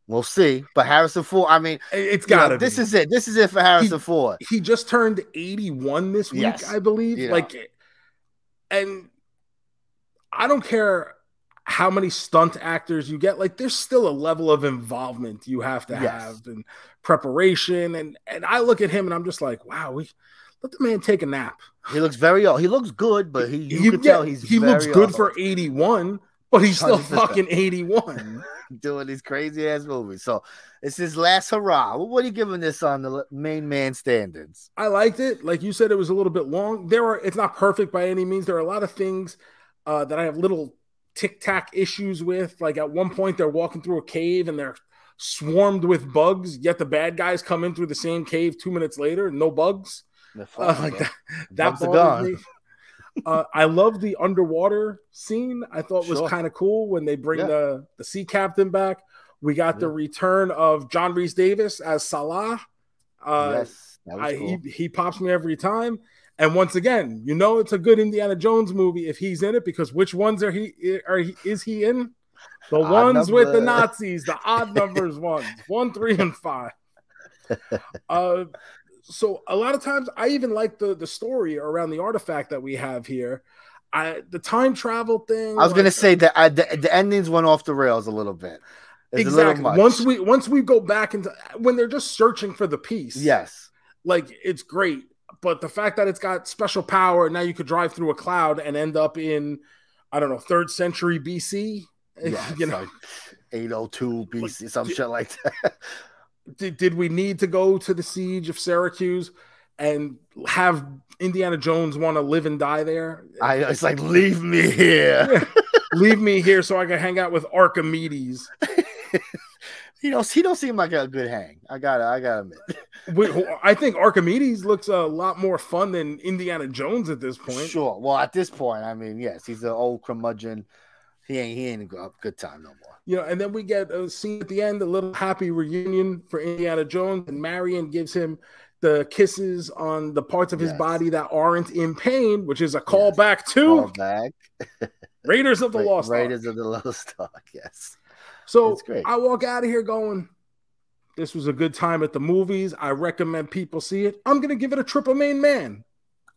We'll see. But Harrison Ford, I mean, it's got to. This is it. This is it for Harrison he, Ford. He just turned 81 this week, yes. I believe. Yeah. Like, and I don't care how many stunt actors you get. Like, there's still a level of involvement you have to yes. have and preparation. And and I look at him and I'm just like, wow, we let the man take a nap. He looks very old. He looks good, but he you he, can yeah, tell he's he looks good old. for 81, but he's still 100%. fucking 81. doing these crazy ass movies. So it's his last hurrah. What are you giving this on the main man standards? I liked it. Like you said, it was a little bit long. There are it's not perfect by any means. There are a lot of things uh, that I have little tic tac issues with. Like at one point, they're walking through a cave and they're swarmed with bugs. Yet the bad guys come in through the same cave two minutes later, no bugs. Uh, like that, that. Me. uh, I love the underwater scene. I thought sure. was kind of cool when they bring yeah. the the sea captain back. We got yeah. the return of John Rhys-Davies as Sallah. Uh, yes, I, cool. he, he pops me every time. And once again, you know it's a good Indiana Jones movie if he's in it because which ones are he are he is he in? The odd ones number. with the Nazis, the odd numbers ones, one, three, and five. Uh, so a lot of times I even like the the story around the artifact that we have here. I the time travel thing. I was like, gonna say that uh, the, the endings went off the rails a little bit. It's exactly. Once we once we go back into when they're just searching for the piece. Yes. Like it's great, but the fact that it's got special power now you could drive through a cloud and end up in I don't know third century BC. Yeah, you know, like 802 BC, some shit like that did, did we need to go to the siege of Syracuse and have Indiana Jones want to live and die there? I it's like leave me here. leave me here so I can hang out with Archimedes. he don't he don't seem like a good hang. I gotta I gotta admit. I think Archimedes looks a lot more fun than Indiana Jones at this point. Sure. Well, at this point, I mean, yes, he's an old curmudgeon. He ain't he ain't got a good time no more you know, and then we get a scene at the end, a little happy reunion for Indiana Jones, and Marion gives him the kisses on the parts of his yes. body that aren't in pain, which is a callback yes. to call Raiders of the Lost Raiders of the Lost Ark. Yes. So I walk out of here going, this was a good time at the movies. I recommend people see it. I'm gonna give it a triple main man.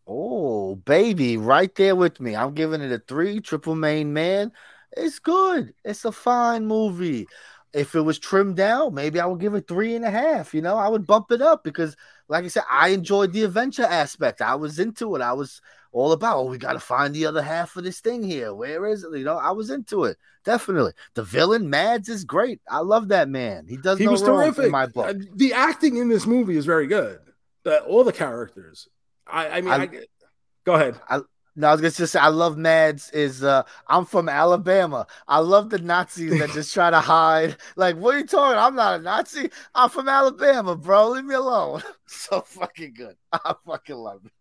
Oh, baby, right there with me. I'm giving it a three, triple main man. It's good. It's a fine movie. If it was trimmed down, maybe I would give it three and a half. You know, I would bump it up because, like I said, I enjoyed the adventure aspect. I was into it. I was all about, oh, we got to find the other half of this thing here. Where is it? You know, I was into it. Definitely. The villain, Mads, is great. I love that man. He does he no was terrific. in my book. Uh, the acting in this movie is very good. The, all the characters. I, I mean, I, I, go ahead. I, no, I was gonna just say I love Mads is uh I'm from Alabama. I love the Nazis that just try to hide. Like, what are you talking? I'm not a Nazi. I'm from Alabama, bro. Leave me alone. so fucking good. I fucking love it.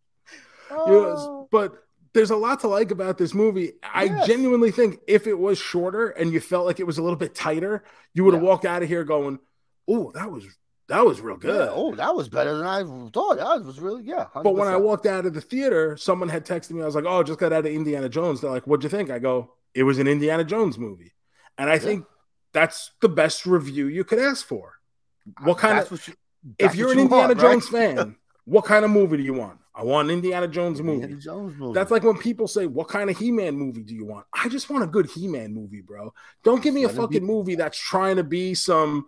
Oh. but there's a lot to like about this movie. I yes. genuinely think if it was shorter and you felt like it was a little bit tighter, you would have yeah. walked out of here going, "Oh, that was that was real good. Yeah, oh, that was better than I thought. That was really yeah. 100%. But when I walked out of the theater, someone had texted me. I was like, "Oh, just got out of Indiana Jones." They're like, "What'd you think?" I go, "It was an Indiana Jones movie," and I yeah. think that's the best review you could ask for. What uh, kind that's of? You, if you're an you Indiana want, Jones right? fan, what kind of movie do you want? I want an Indiana Jones movie. Indiana Jones movie. That's like when people say, "What kind of He-Man movie do you want?" I just want a good He-Man movie, bro. Don't give me a fucking be- movie that's trying to be some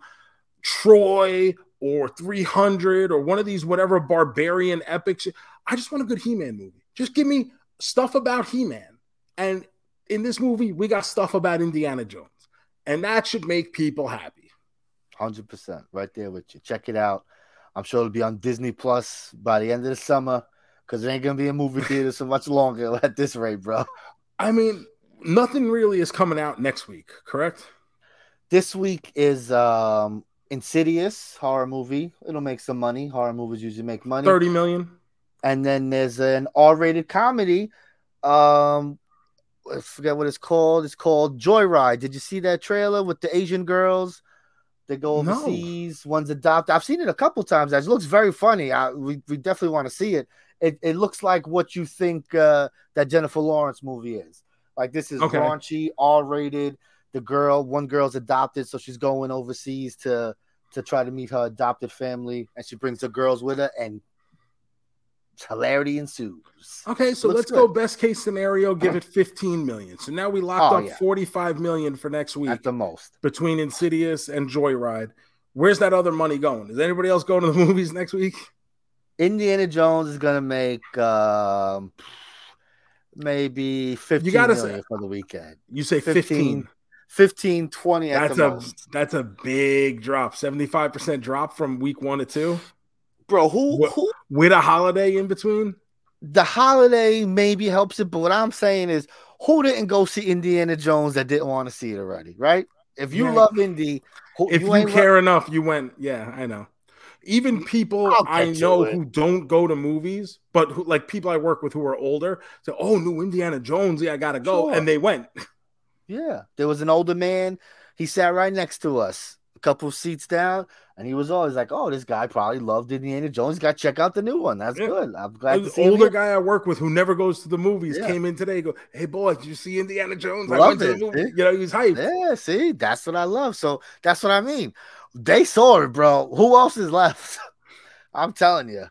Troy or 300 or one of these whatever barbarian epics. I just want a good He-Man movie. Just give me stuff about He-Man. And in this movie, we got stuff about Indiana Jones. And that should make people happy. 100% right there with you. Check it out. I'm sure it'll be on Disney Plus by the end of the summer because it ain't going to be a movie theater so much longer at this rate, bro. I mean, nothing really is coming out next week, correct? This week is um Insidious horror movie. It'll make some money. Horror movies usually make money. 30 million. And then there's an R-rated comedy. Um I forget what it's called. It's called Joyride. Did you see that trailer with the Asian girls? They go overseas. No. One's adopted. I've seen it a couple times. It looks very funny. I, we, we definitely want to see it. It it looks like what you think uh, that Jennifer Lawrence movie is. Like this is okay. raunchy, R-rated the girl, one girl's adopted, so she's going overseas to to try to meet her adopted family, and she brings the girls with her, and hilarity ensues. Okay, so Looks let's good. go best case scenario, give it 15 million. So now we locked oh, up yeah. 45 million for next week at the most between Insidious and Joyride. Where's that other money going? Is anybody else going to the movies next week? Indiana Jones is gonna make um, maybe 15 you gotta say, for the weekend. You say 15. 15 15 20 that's a most. that's a big drop 75% drop from week one to two bro who, who with a holiday in between the holiday maybe helps it but what i'm saying is who didn't go see indiana jones that didn't want to see it already right if you yeah. love indy who, if you, you care enough you went yeah i know even people I know who don't go to movies, but who like people I work with who are older, say, "Oh, new Indiana Jones, yeah, I gotta go," sure. and they went. Yeah, there was an older man. He sat right next to us, a couple seats down, and he was always like, "Oh, this guy probably loved Indiana Jones. Got to check out the new one. That's yeah. good. I'm glad." The older guy I work with who never goes to the movies yeah. came in today. Go, hey boy, did you see Indiana Jones? Loved I went to the movie. You know, he was hyped. Yeah, see, that's what I love. So that's what I mean. They saw it, bro. Who else is left? I'm telling you.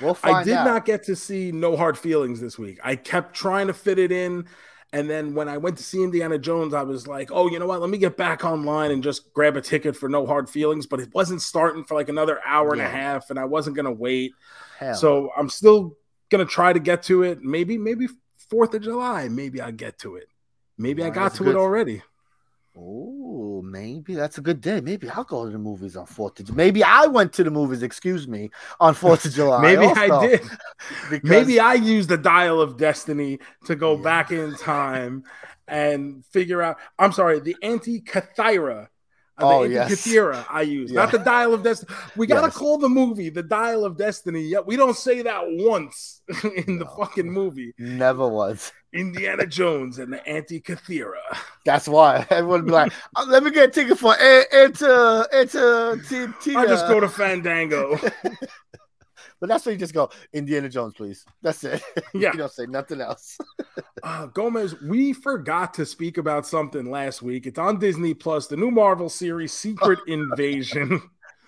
We'll I did out. not get to see No Hard Feelings this week. I kept trying to fit it in. And then when I went to see Indiana Jones, I was like, oh, you know what? Let me get back online and just grab a ticket for No Hard Feelings. But it wasn't starting for like another hour yeah. and a half, and I wasn't going to wait. Hell. So I'm still going to try to get to it. Maybe, maybe 4th of July, maybe I get to it. Maybe I got to good. it already. Oh, maybe that's a good day. Maybe I'll go to the movies on Fourth of July. Maybe I went to the movies, excuse me, on Fourth of July. maybe also, I did. because... Maybe I used the dial of destiny to go yeah. back in time and figure out. I'm sorry, the Antikythera oh, yes. Kathira I use, yeah. not the Dial of Destiny. We gotta yes. call the movie the Dial of Destiny. Yet we don't say that once in no. the fucking movie. Never was. Indiana Jones and the Antikythera. That's why everyone be like, oh, "Let me get a ticket for into T- I just uh, go to Fandango." But that's where you just go, Indiana Jones, please. That's it. Yeah. you don't say nothing else. uh, Gomez, we forgot to speak about something last week. It's on Disney Plus, the new Marvel series, Secret Invasion.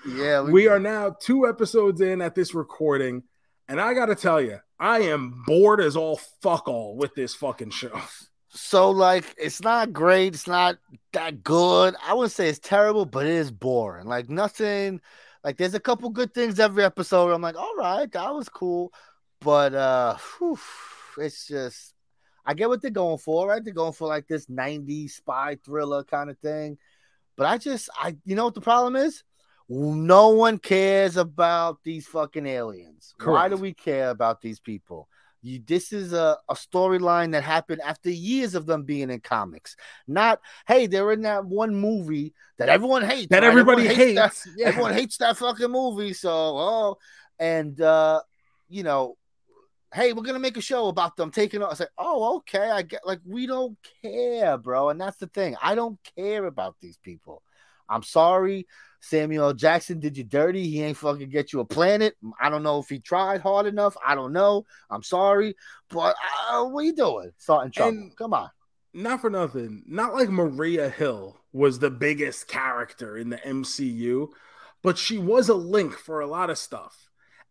Yeah. We, we are now two episodes in at this recording. And I got to tell you, I am bored as all fuck all with this fucking show. So, like, it's not great. It's not that good. I wouldn't say it's terrible, but it is boring. Like, nothing like there's a couple good things every episode. I'm like, all right, that was cool. But uh whew, it's just I get what they're going for, right? They're going for like this 90s spy thriller kind of thing. But I just I you know what the problem is? No one cares about these fucking aliens. Correct. Why do we care about these people? You, this is a, a storyline that happened after years of them being in comics. Not, hey, they're in that one movie that everyone hates. That right? everybody everyone hates. That, yeah. Everyone hates that fucking movie. So, oh, and uh, you know, hey, we're gonna make a show about them taking off. I say, oh, okay, I get like we don't care, bro. And that's the thing. I don't care about these people. I'm sorry. Samuel Jackson did you dirty. He ain't fucking get you a planet. I don't know if he tried hard enough. I don't know. I'm sorry, but uh, what are you doing? Starting trouble. And Come on. Not for nothing. Not like Maria Hill was the biggest character in the MCU, but she was a link for a lot of stuff.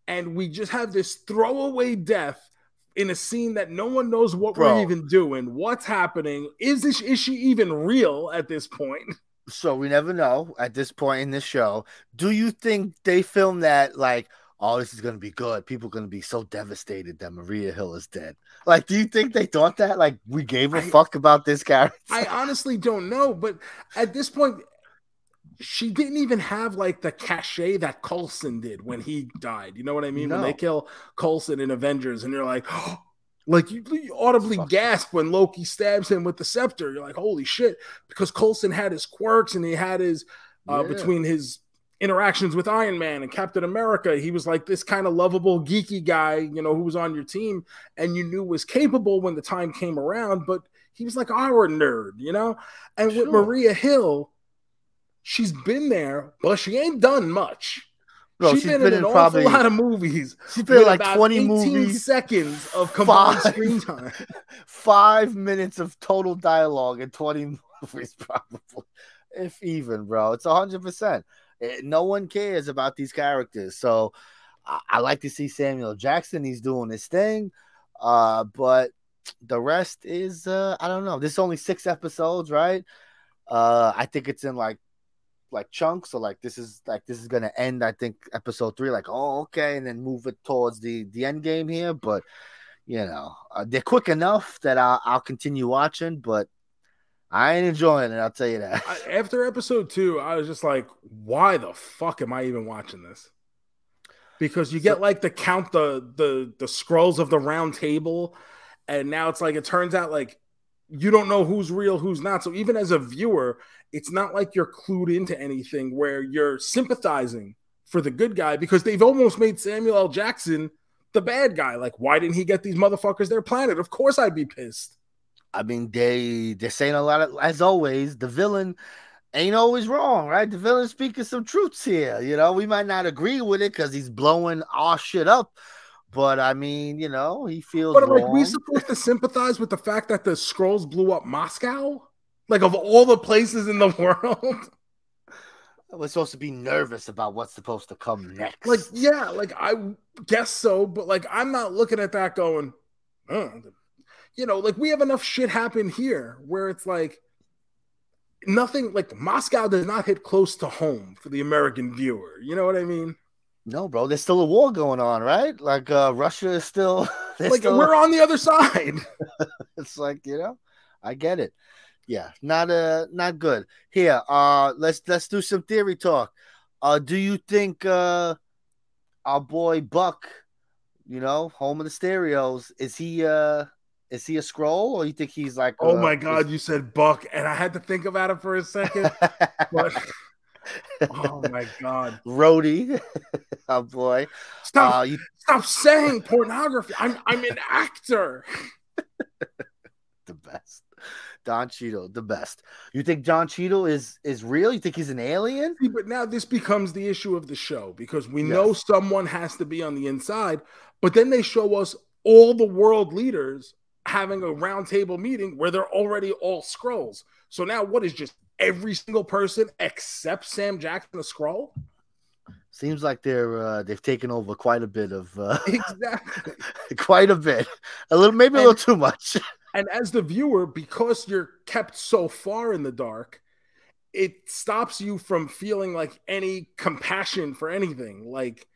And we just have this throwaway death in a scene that no one knows what Bro. we're even doing. What's happening? Is this is she even real at this point? so we never know at this point in this show. Do you think they filmed that like, oh, this is gonna be good? People are gonna be so devastated that Maria Hill is dead. Like, do you think they thought that? Like, we gave a I, fuck about this character? I honestly don't know, but at this point, she didn't even have like the cachet that Coulson did when he died. You know what I mean? No. When they kill Coulson in Avengers, and you're like, oh, like you, you audibly Fuck. gasp when Loki stabs him with the scepter. You're like, holy shit, because Coulson had his quirks and he had his uh, yeah. between his interactions with Iron Man and Captain America. He was like this kind of lovable, geeky guy, you know, who was on your team and you knew was capable when the time came around, but he was like our nerd, you know? And sure. with Maria Hill, she's been there, but she ain't done much. Bro, she's, she's been, been, in probably, awful lot of movies. She's been like 20 movies. seconds of combined five, screen time. Five minutes of total dialogue in 20 movies, probably. If even, bro. It's 100%. It, no one cares about these characters. So I, I, like to see Samuel Jackson. He's doing his thing. Uh, but the rest is, uh, I don't know. This is only six episodes, right? Uh, I think it's in like like chunks. So like this is like this is gonna end. I think episode three. Like oh okay, and then move it towards the the end game here. But you know uh, they're quick enough that I'll, I'll continue watching. But I ain't enjoying it. I'll tell you that. After episode two, I was just like, why the fuck am I even watching this? Because you get so, like the count the the the Skrulls of the round table, and now it's like it turns out like you don't know who's real, who's not. So even as a viewer, it's not like you're clued into anything where you're sympathizing for the good guy because they've almost made Samuel L. Jackson the bad guy. Like, why didn't he get these motherfuckers their planet? Of course I'd be pissed. I mean, they they're saying a lot of as always, the villain ain't always wrong, right? The villain speaking some truths here. You know, we might not agree with it because he's blowing our shit up. But I mean, you know, he feels. But like, we supposed to sympathize with the fact that the Skrulls blew up Moscow? Like, of all the places in the world, we're supposed to be nervous about what's supposed to come next. Like, yeah, like I guess so, but like I'm not looking at that going, oh, you know, like we have enough shit happen here where it's like nothing like Moscow does not hit close to home for the American viewer. You know what I mean? No, bro. There's still a war going on, right? Like uh Russia is still like still... we're on the other side. it's like, you know, I get it. Yeah, not uh not good. Here, uh let's let's do some theory talk. Uh do you think uh our boy Buck, you know, home of the stereos, is he uh is he a Skrull or you think he's like Oh uh, my god, is... you said Buck and I had to think about it for a second. but oh my god. Rhodey. oh boy. Stop uh, you... stop saying pornography. I'm I'm an actor. the best. Don Cheadle, the best. You think Don Cheadle is is real? You think he's an alien? See, but now this becomes the issue of the show because we yes. know someone has to be on the inside, but then they show us all the world leaders having a roundtable meeting where they're already all Skrulls. So now what is just every single person except Sam Jackson a Skrull? Seems like they're uh, they've taken over quite a bit of uh, exactly quite a bit, a little maybe a little too much. And as the viewer, because you're kept so far in the dark, it stops you from feeling like any compassion for anything. Like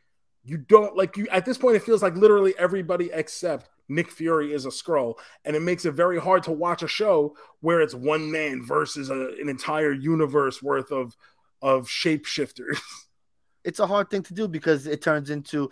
you don't like you at this point, it feels like literally everybody except Nick Fury is a Skrull, and it makes it very hard to watch a show where it's one man versus a, an entire universe worth of of shapeshifters. It's a hard thing to do because it turns into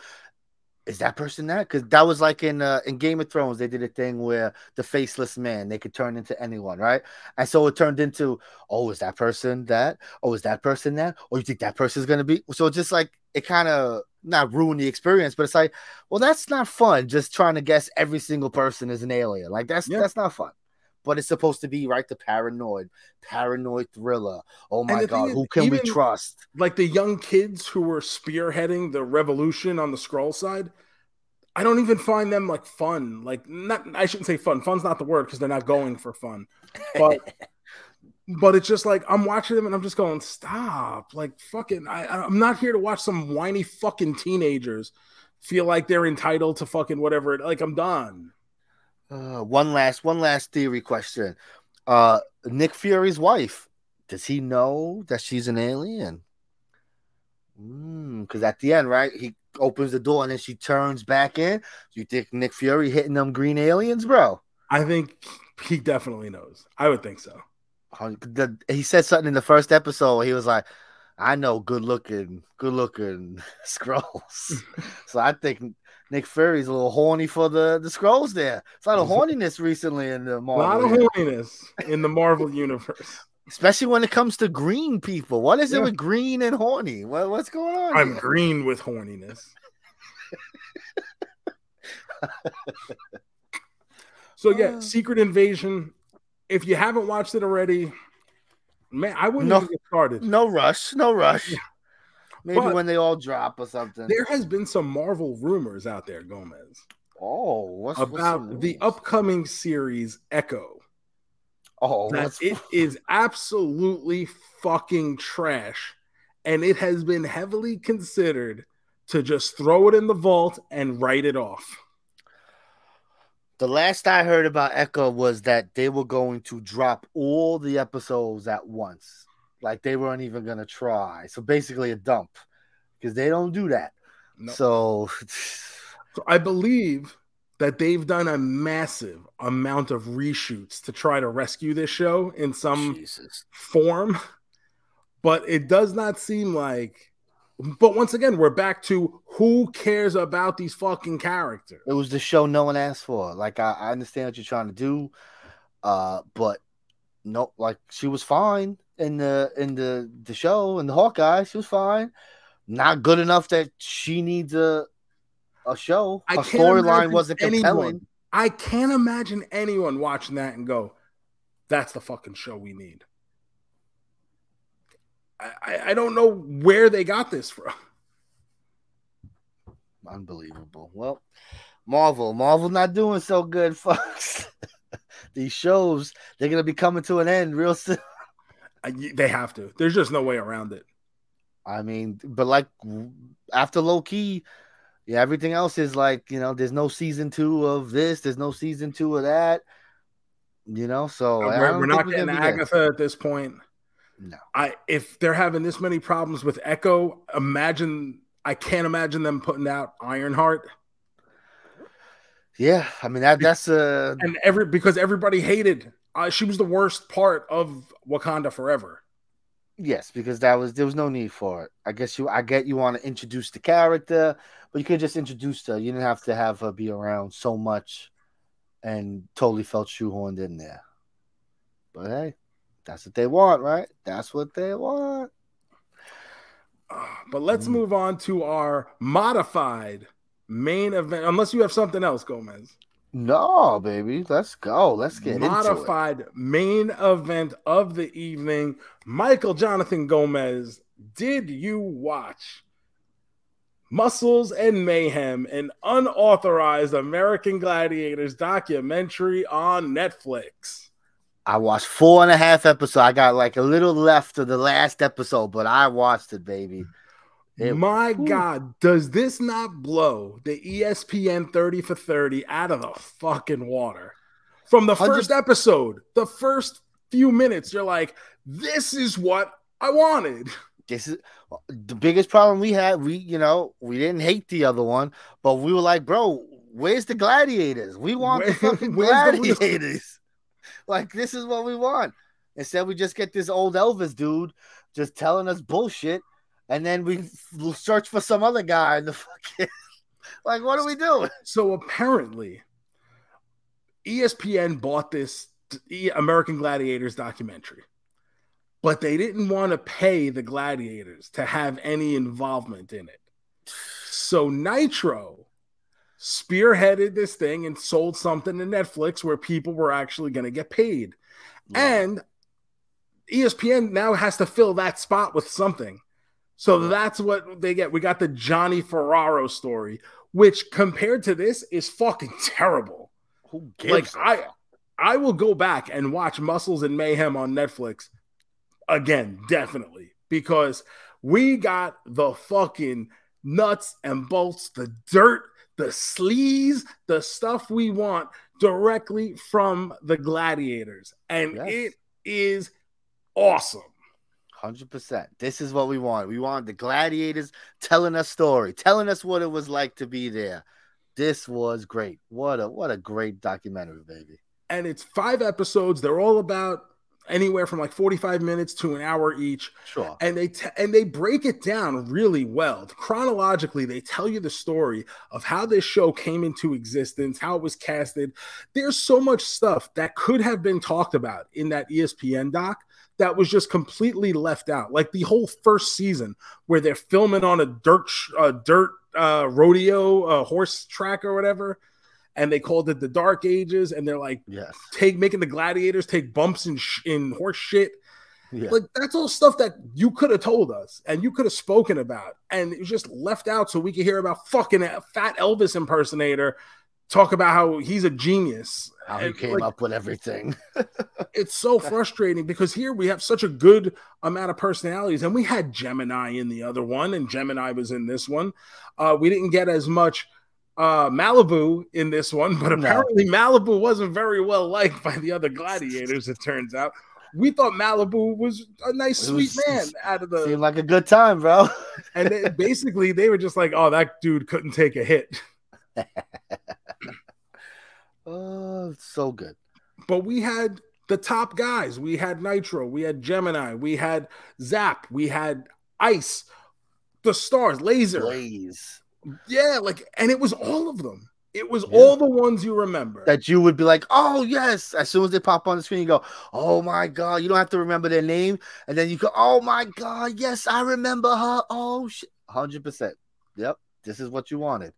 is that person that? Because that was like in uh, in Game of Thrones, they did a thing where the faceless man they could turn into anyone, right? And so it turned into, oh, is that person that? Oh, is that person that? Or you think that person's gonna be? So just like it kind of not ruin the experience, but it's like, well, that's not fun. Just trying to guess every single person is an alien, like that's yeah. that's not fun. But it's supposed to be right the paranoid, paranoid thriller. Oh my god, is, who can we trust? Like the young kids who were spearheading the revolution on the Skrull side, I don't even find them like fun. Like not I shouldn't say fun. Fun's not the word because they're not going for fun. But but it's just like I'm watching them and I'm just going, stop. Like fucking I I'm not here to watch some whiny fucking teenagers feel like they're entitled to fucking whatever. Like I'm done. Uh, one last one last theory question. Uh Nick Fury's wife, does he know that she's an alien? Because mm, at the end, right, he opens the door and then she turns back in. You think Nick Fury hitting them green aliens, bro? I think he definitely knows. I would think so. He said something in the first episode. He was like, "I know good looking, good looking Skrulls." so I think Nick Fury's a little horny for the the Skrulls. There, it's a lot of horniness recently in the Marvel. A lot of horniness in the Marvel universe especially when it comes to green people. What is yeah. it with green and horny? What, what's going on? I'm here? green with horniness. so yeah, uh, Secret Invasion. If you haven't watched it already, man, I wouldn't no, even get started. No rush, no rush. Maybe but when they all drop or something. There has been some Marvel rumors out there, Gomez. Oh, what's, about what's the upcoming series Echo. Oh, that it is absolutely fucking trash. And it has been heavily considered to just throw it in the vault and write it off. The last I heard about Echo was that they were going to drop all the episodes at once. Like they weren't even going to try. So basically a dump because they don't do that. Nope. So... so I believe that they've done a massive amount of reshoots to try to rescue this show in some Jesus. form. But it does not seem like but once again, we're back to who cares about these fucking characters. It was the show no one asked for. Like I, I understand what you're trying to do, uh, but no, like she was fine in the in the the show in the Hawkeye. She was fine, not good enough that she needs a a show. A storyline wasn't compelling. Anyone, I can't imagine anyone watching that and go, "That's the fucking show we need." I, I don't know where they got this from. Unbelievable. Well, Marvel, Marvel not doing so good, folks. These shows, they're gonna be coming to an end real soon. They have to. There's just no way around it. I mean, but like after Loki, yeah, everything else is like you know, there's no season two of this, there's no season two of that. You know, so uh, we're, we're not getting Agatha at this point. No, I if they're having this many problems with Echo, imagine I can't imagine them putting out Ironheart. Yeah, I mean that that's a and every because everybody hated. Uh, she was the worst part of Wakanda Forever. Yes, because that was there was no need for it. I guess you I get you want to introduce the character, but you could just introduce her. You didn't have to have her be around so much and totally felt shoehorned in there. But hey, that's what they want, right? That's what they want. But let's mm. move on to our modified main event. Unless you have something else, Gomez. No, baby. Let's go. Let's get modified main event of the evening. Michael Jonathan Gomez. Did you watch Muscles and Mayhem, an unauthorized American Gladiators documentary on Netflix? I watched four and a half episodes. I got like a little left of the last episode, but I watched it, baby. It, My whew. God, does this not blow the ESPN 30 for 30 out of the fucking water? From the first episode, the first few minutes, you're like, this is what I wanted. This is the biggest problem we had. We, you know, we didn't hate the other one, but we were like, bro, where's the gladiators? We want Where, the fucking gladiators. like, this is what we want. Instead, we just get this old Elvis dude just telling us bullshit and then we search for some other guy in the fucking like what are we doing? So apparently, ESPN bought this American Gladiators documentary, but they didn't want to pay the gladiators to have any involvement in it. So Nitro spearheaded this thing and sold something to Netflix where people were actually going to get paid. Yeah. And ESPN now has to fill that spot with something. So that's what they get. We got the Johnny Ferraro story, which compared to this is fucking terrible. Who gives like I I will go back and watch Muscles and Mayhem on Netflix again, definitely, because we got the fucking nuts and bolts, the dirt, the sleaze, the stuff we want directly from the gladiators. And yes. it is awesome. Hundred percent. This is what we want. We want the gladiators telling us story, telling us what it was like to be there. This was great. What a what a great documentary, baby. And it's five episodes. They're all about anywhere from like 45 minutes to an hour each. Sure. And they t- and they break it down really well. Chronologically, they tell you the story of how this show came into existence, how it was casted. There's so much stuff that could have been talked about in that ESPN doc that was just completely left out. Like the whole first season where they're filming on a dirt uh, dirt uh, rodeo uh, horse track or whatever, and they called it the Dark Ages, and they're like, yes, take making the gladiators take bumps in sh- in horse shit. Yeah. Like that's all stuff that you could have told us and you could have spoken about, and it was just left out so we could hear about fucking fat Elvis impersonator talk about how he's a genius. How he came like, up with everything. it's so frustrating because here we have such a good amount of personalities, and we had Gemini in the other one, and Gemini was in this one. Uh, we didn't get as much uh, Malibu in this one, but apparently no. Malibu wasn't very well liked by the other gladiators. It turns out. We thought Malibu was a nice, sweet was, man out of the. Seemed like a good time, bro. and they, basically, they were just like, "Oh, that dude couldn't take a hit." Oh, so good. But we had the top guys. We had Nitro, we had Gemini, we had Zap, we had Ice, the stars, Laser. Blaze. Yeah, like, and it was all of them. It was yeah. all the ones you remember that you would be like, oh yes. As soon as they pop on the screen, you go, oh my god. You don't have to remember their name, and then you go, oh my god, yes, I remember her. Oh shit, hundred percent. Yep, this is what you wanted.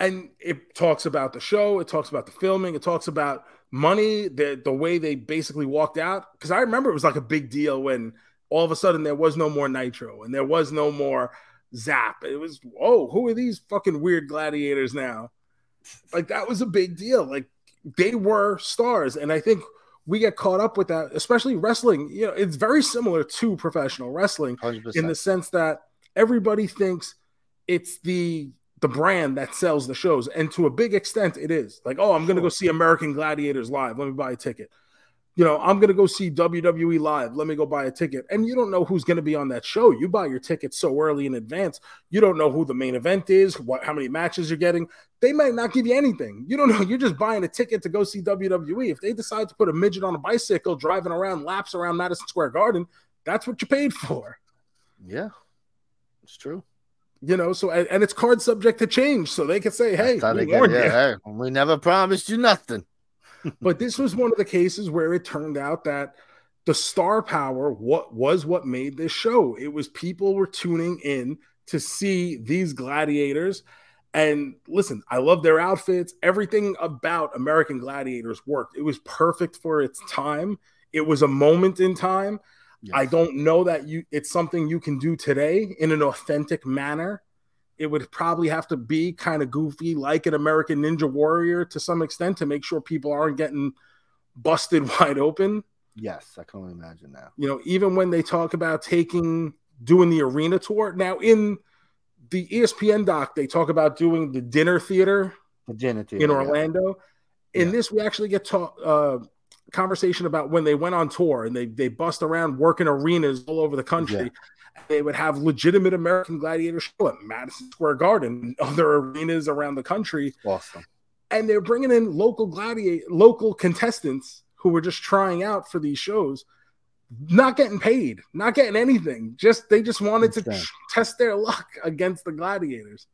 And it talks about the show. It talks about the filming. It talks about money. The the way they basically walked out. Because I remember it was like a big deal when all of a sudden there was no more Nitro and there was no more Zap. It was oh, who are these fucking weird gladiators now? Like that was a big deal. Like they were stars, and I think we get caught up with that, especially wrestling. You know, it's very similar to professional wrestling 100%. in the sense that everybody thinks it's the the brand that sells the shows, and to a big extent, it is. Like, oh, I'm going to go see American Gladiators live. Let me buy a ticket you know, I'm going to go see WWE live. Let me go buy a ticket. And you don't know who's going to be on that show. You buy your ticket so early in advance. You don't know who the main event is, what how many matches you're getting. They might not give you anything. You don't know. You're just buying a ticket to go see WWE. If they decide to put a midget on a bicycle driving around laps around Madison Square Garden, that's what you paid for. Yeah. It's true. You know, so and, it's card subject to change. So they could say, hey, we, yeah, hey, we never promised you nothing but this was one of the cases where it turned out that the star power what was what made this show. It was people were tuning in to see these gladiators. And listen, I love their outfits. Everything about American Gladiators worked. It was perfect for its time. It was a moment in time. Yes. I don't know that you it's something you can do today in an authentic manner it would probably have to be kind of goofy, like an American Ninja Warrior to some extent, to make sure people aren't getting busted wide open. Yes, I can only imagine that. You know, even when they talk about taking doing the arena tour now in the ESPN doc, they talk about doing the dinner theater, the dinner theater in Orlando. Yeah. In yeah. this, we actually get talk uh, conversation about when they went on tour and they they bust around working arenas all over the country. Yeah they would have legitimate American Gladiator show at Madison Square Garden other arenas around the country. Awesome. And they're bringing in local gladiator, local contestants who were just trying out for these shows, not getting paid, not getting anything. Just they just wanted to test their luck against the gladiators.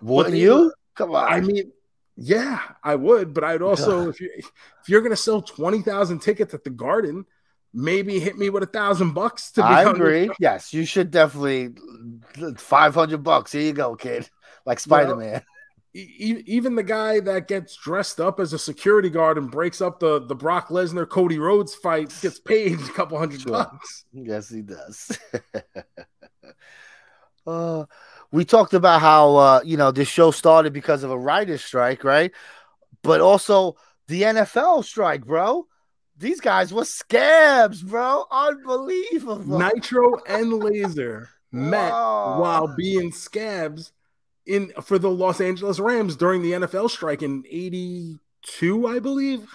Wouldn't you? Come on. I mean, yeah, I would, but I'd also if you if you're gonna sell twenty thousand tickets at the Garden, maybe hit me with a thousand bucks to I agree. Yes, you should definitely five hundred bucks. Here you go, kid. Like Spider Man. even the guy that gets dressed up as a security guard and breaks up the the Brock Lesnar Cody Rhodes fight gets paid a couple hundred sure. bucks. Yes, he does. uh, we talked about how uh, you know this show started because of a writer's strike, right? But also the NFL strike, bro. These guys were scabs, bro. Unbelievable. Nitro and Laser met while being scabs in for the Los Angeles Rams during the NFL strike in 82, I believe.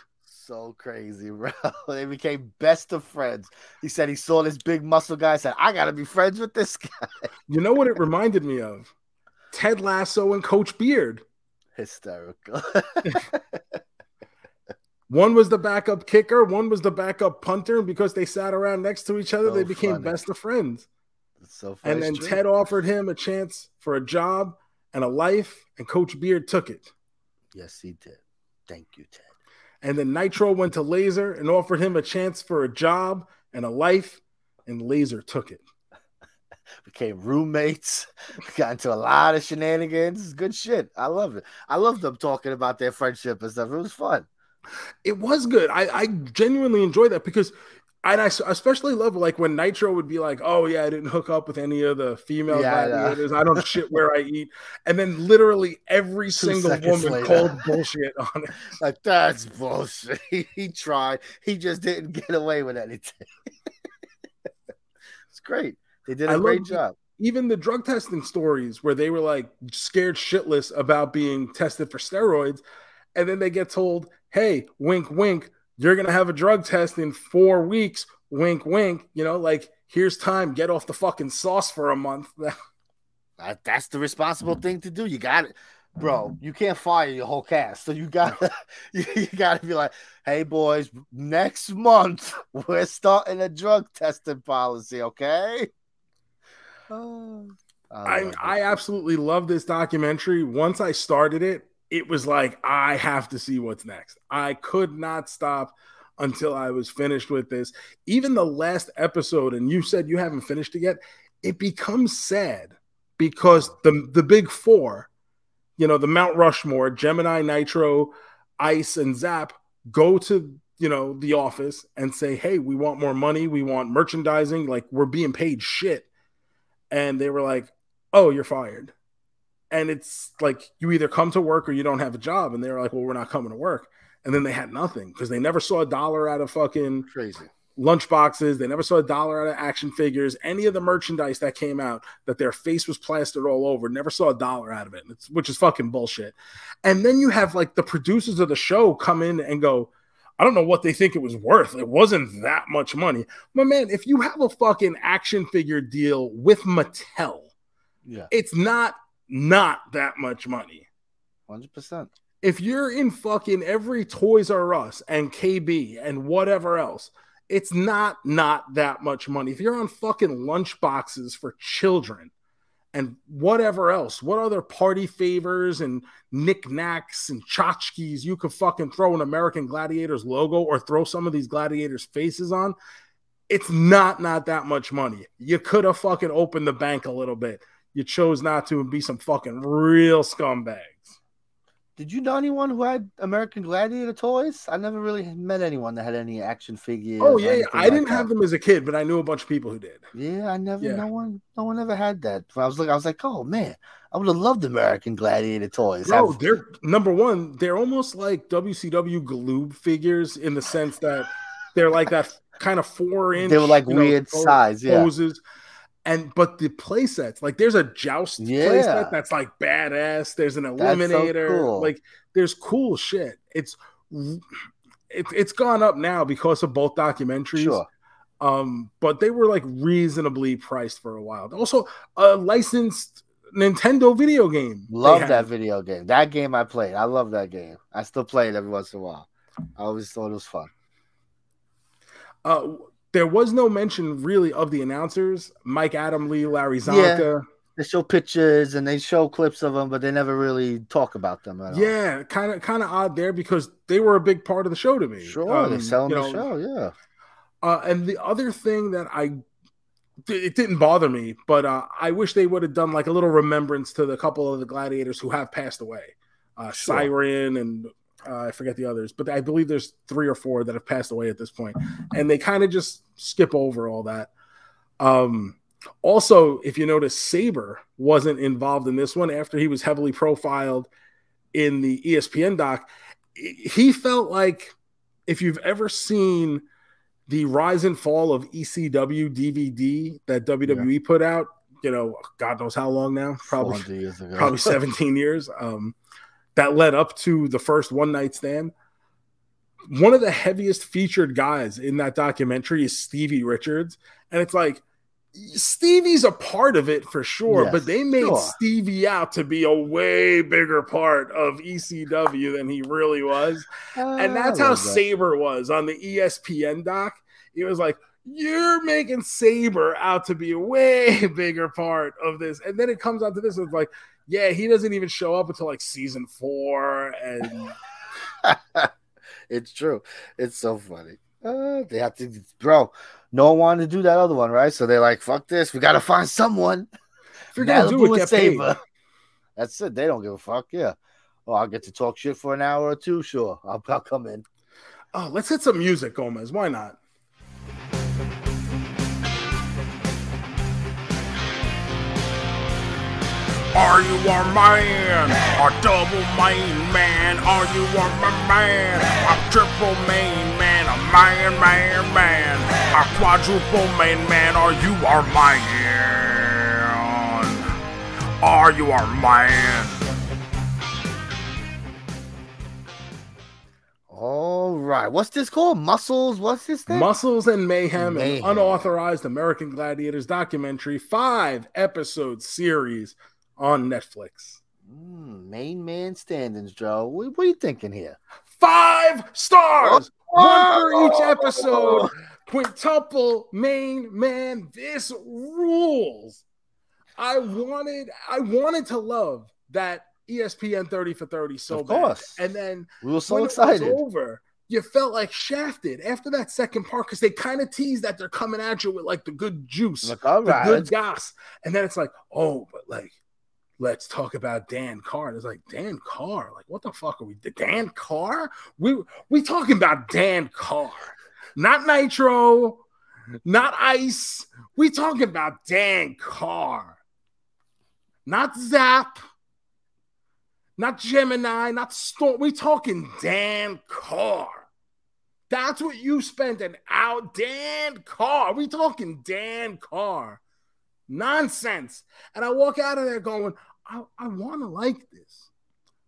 So crazy, bro. They became best of friends. He said he saw this big muscle guy, said, I gotta be friends with this guy. You know what it reminded me of? Ted Lasso and Coach Beard. Hysterical. One was the backup kicker, one was the backup punter, and because they sat around next to each other, so they became funny. best of friends. so funny. And then true. Ted offered him a chance for a job and a life, and Coach Beard took it. Yes, he did. Thank you, Ted. And then Nitro went to Laser and offered him a chance for a job and a life, and Laser took it. Became roommates, got into a lot of shenanigans. Good shit. I love it. I love them talking about their friendship and stuff. It was fun. It was good. I, I genuinely enjoyed that because and I especially love like when Nitro would be like, "Oh yeah, I didn't hook up with any of the female yeah, gladiators. I don't shit where I eat," and then literally every Two single woman later. called bullshit on it. Like that's bullshit. He, he tried. He just didn't get away with anything. it's great. They did a I great job. Even the drug testing stories where they were like scared shitless about being tested for steroids, and then they get told, hey, wink, wink, you're going to have a drug test in four weeks. Wink, wink. You know, like, here's time. Get off the fucking sauce for a month. that's the responsible thing to do. You got it. Bro, you can't fire your whole cast. So you gotta you, you gotta be like, hey boys, next month we're starting a drug testing policy, okay? Oh, I, I absolutely love this documentary. Once I started it, it was like I have to see what's next. I could not stop until I was finished with this. Even the last episode, and you said you haven't finished it yet, it becomes sad because the the big four, you know, the Mount Rushmore, Gemini, Nitro, Ice, and Zap go to you know the office and say, "Hey, we want more money. We want merchandising. Like we're being paid shit." And they were like, "Oh, you're fired." And it's like you either come to work or you don't have a job. And they were like, "Well, we're not coming to work." And then they had nothing because they never saw a dollar out of fucking Crazy. lunch boxes. They never saw a dollar out of action figures. Any of the merchandise that came out that their face was plastered all over, never saw a dollar out of it, it's, which is fucking bullshit. And then you have like the producers of the show come in and go, I don't know what they think it was worth. It wasn't that much money. But man, if you have a fucking action figure deal with Mattel, Yeah. it's not not that much money. Hundred percent. If you're in fucking every Toys R Us and KB and whatever else, it's not not that much money. If you're on fucking lunch boxes for children and whatever else, what other party favors and knickknacks and tchotchkes you could fucking throw an American Gladiators logo or throw some of these gladiators' faces on, it's not not that much money. You could have fucking opened the bank a little bit. You chose not to and be some fucking real scumbags. Did you know anyone who had American Gladiator toys? I never really met anyone that had any action figures. Oh yeah, yeah. I like didn't that. have them as a kid, but I knew a bunch of people who did. Yeah, I never. Yeah. No one. No one ever had that. I was like, I was like, oh man, I would have loved American Gladiator toys. Bro, they're number one. They're almost like WCW Galoob figures in the sense that they're like that kind of four inch. they were like know, weird po- size. Yeah. poses. And but the play sets, like there's a joust Yeah. play set that's like badass. There's an That's so eliminator. cool. Like there's cool shit. It's it, it's gone up now because of both documentaries. Sure. Um, but they were like reasonably priced for a while. Also, a licensed Nintendo video game. Love that video game. That game I played. I love that game. I still play it every once in a while. I always thought it was fun. Uh, there was no mention really of the announcers, Mike Adamle, Larry Csonka. They show pictures and they show clips of them, but they never really talk about them at. Yeah, kind of kind of odd there because they were a big part of the show to me. Sure, Um, they're selling you the know, show. Yeah. Uh, and the other thing that I it didn't bother me, but uh, I wish they would have done like a little remembrance to the couple of the gladiators who have passed away, uh, Sure. Siren and uh, I forget the others, but I believe there's three or four that have passed away at this point, and they kind of just skip over all that. Um, also, if you notice, Sabre wasn't involved in this one after he was heavily profiled in the ESPN doc. He felt like if you've ever seen the rise and fall of ECW DVD that WWE put out, you know, God knows how long now, probably probably 17 years um, that led up to the first one night stand. One of the heaviest featured guys in that documentary is Stevie Richards. And it's like, Stevie's a part of it for sure, Yes, but they made sure. Stevie out to be a way bigger part of ECW than he really was. And uh, that's how that. Sabre was on the ESPN doc. It was like, you're making Sabre out to be a way bigger part of this. And then it comes out to this. It's like, yeah, he doesn't even show up until like season four. And it's true. It's so funny. Uh, they have to, bro. No one wanted to do that other one, right? So they're like, "Fuck this. We got to find someone." if you're going to do it, get paid. That's it. They don't give a fuck. Yeah. Oh, I'll get to talk shit for an hour or two. Sure, I'll, I'll come in. Oh, let's hit some music, Gomez. Why not? Are you a man? A double main man? Are you a ma- man? A triple main man? A man, man, man? A quadruple main man? Are you our man? Are you our man? All right. What's this called? Muscles. What's this thing? Muscles and Mayhem, Mayhem. an unauthorized American Gladiators documentary, five episode series on Netflix. Mm, main man standings, Joe. What, what are you thinking here? Five stars, one for each episode. Quintuple main man. This rules. I wanted, I wanted to love that ESPN 30 for 30 so of course. bad. And then we were so excited. over, you felt like shafted after that second part because they kind of tease that they're coming at you with like the good juice, like, all right. the good gas. And then it's like, oh, but like, let's talk about Dan Carr. And it's like, Dan Carr? Like, what the fuck are we? Dan Carr? We we talking about Dan Carr, not Nitro, not Ice. We talking about Dan Carr, not Zap not Gemini, not Storm. We talking Dan Carr. That's what you spent an out. Dan Carr. We talking Dan Carr. Nonsense. And I walk out of there going, I, I want to like this,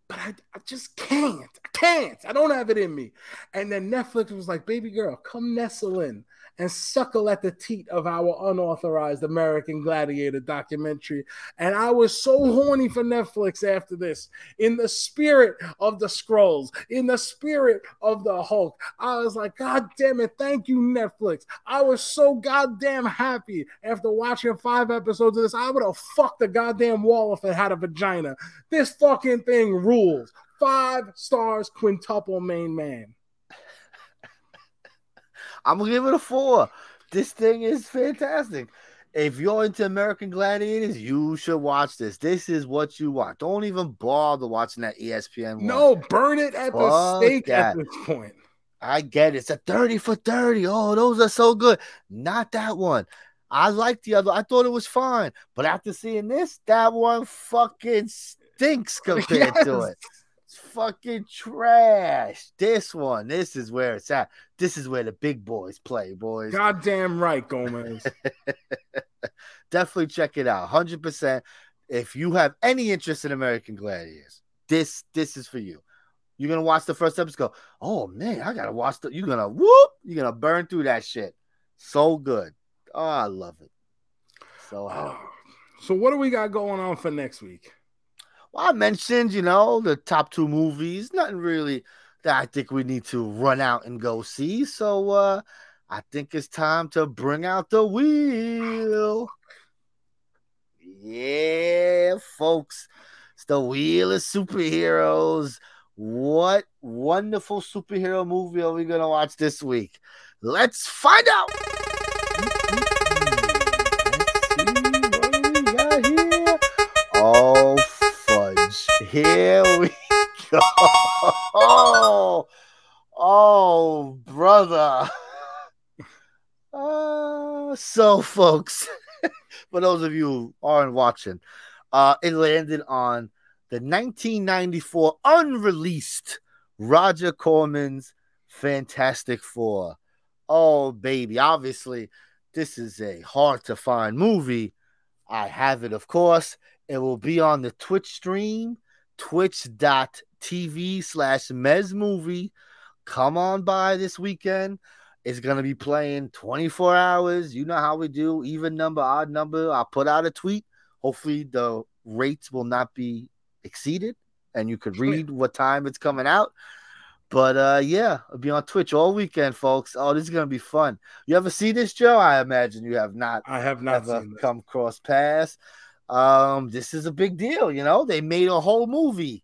but I, I just can't. I can't. I don't have it in me. And then Netflix was like, baby girl, come nestle in and suckle at the teat of our unauthorized American Gladiator documentary. And I was so horny for Netflix after this, in the spirit of the Skrulls, in the spirit of the Hulk. I was like, God damn it, thank you, Netflix. I was so goddamn happy after watching five episodes of this. I would have fucked the goddamn wall if it had a vagina. This fucking thing rules. Five stars, quintuple main man. I'm gonna give it a four. This thing is fantastic. If you're into American Gladiators, you should watch this. This is what you want. Don't even bother watching that ESPN. One. No, burn it at Fuck the stake that. at this point. I get it. It's a 30 for 30. Oh, those are so good. Not that one. I like the other. I thought it was fine. But after seeing this, that one fucking stinks compared yes. to it fucking trash. This one, this is where it's at. This is where the big boys play, boys. Goddamn right, Gomez. Definitely check it out. 100%. If you have any interest in American Gladiators, this this is for you. You're gonna watch the first episode. Go, oh man, I gotta watch the. You're gonna whoop. You're gonna burn through that shit. So good. Oh, I love it. So oh. happy. So what do we got going on for next week? Well, I mentioned, you know, the top two movies. Nothing really that I think we need to run out and go see. So uh I think it's time to bring out the wheel. Yeah, folks. It's the wheel of superheroes. What wonderful superhero movie are we gonna watch this week? Let's find out. Here we go. Oh, oh brother. Uh, so, folks, for those of you who aren't watching, uh, it landed on the 1994 unreleased Roger Corman's Fantastic Four. Oh, baby. Obviously, this is a hard to find movie. I have it, of course. It will be on the Twitch stream, twitch.tv slash Mez Movie. Come on by this weekend. It's going to be playing 24 hours. You know how we do, even number, odd number. I'll put out a tweet. Hopefully, the rates will not be exceeded and you could read what time it's coming out. But uh yeah, I'll be on Twitch all weekend, folks. Oh, this is gonna be fun. You ever see this, Joe? I imagine you have not. I have not ever come cross paths. Um, this is a big deal, you know. They made a whole movie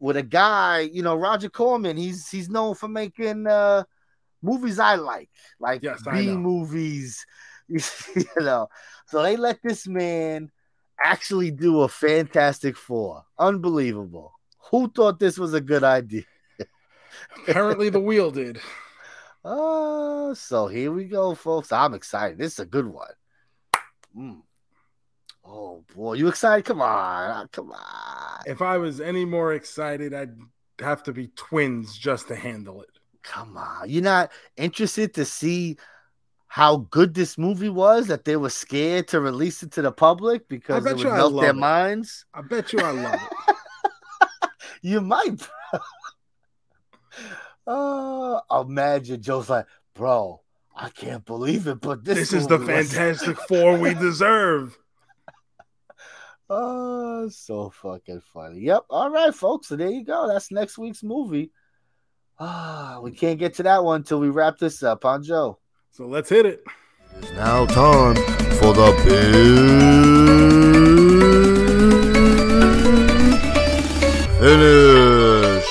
with a guy, you know, Roger Corman. He's he's known for making uh movies I like, like yes, B movies, you know. So they let this man actually do a Fantastic Four. Unbelievable. Who thought this was a good idea? Apparently, the wheel did. Uh, so here we go, folks. I'm excited. This is a good one. Mm. Oh boy, you excited? Come on, ah, come on. If I was any more excited, I'd have to be twins just to handle it. Come on, you're not interested to see how good this movie was that they were scared to release it to the public because it would melt their it. minds. I bet you I love it. you might. Oh, imagine Joe's like, bro, I can't believe it, but this, this is the Fantastic Four we deserve. Oh, so fucking funny. Yep. All right, folks. So there you go. That's next week's movie. Ah, we can't get to that one until we wrap this up, huh, Joe? So let's hit it. It's now time for the big finish.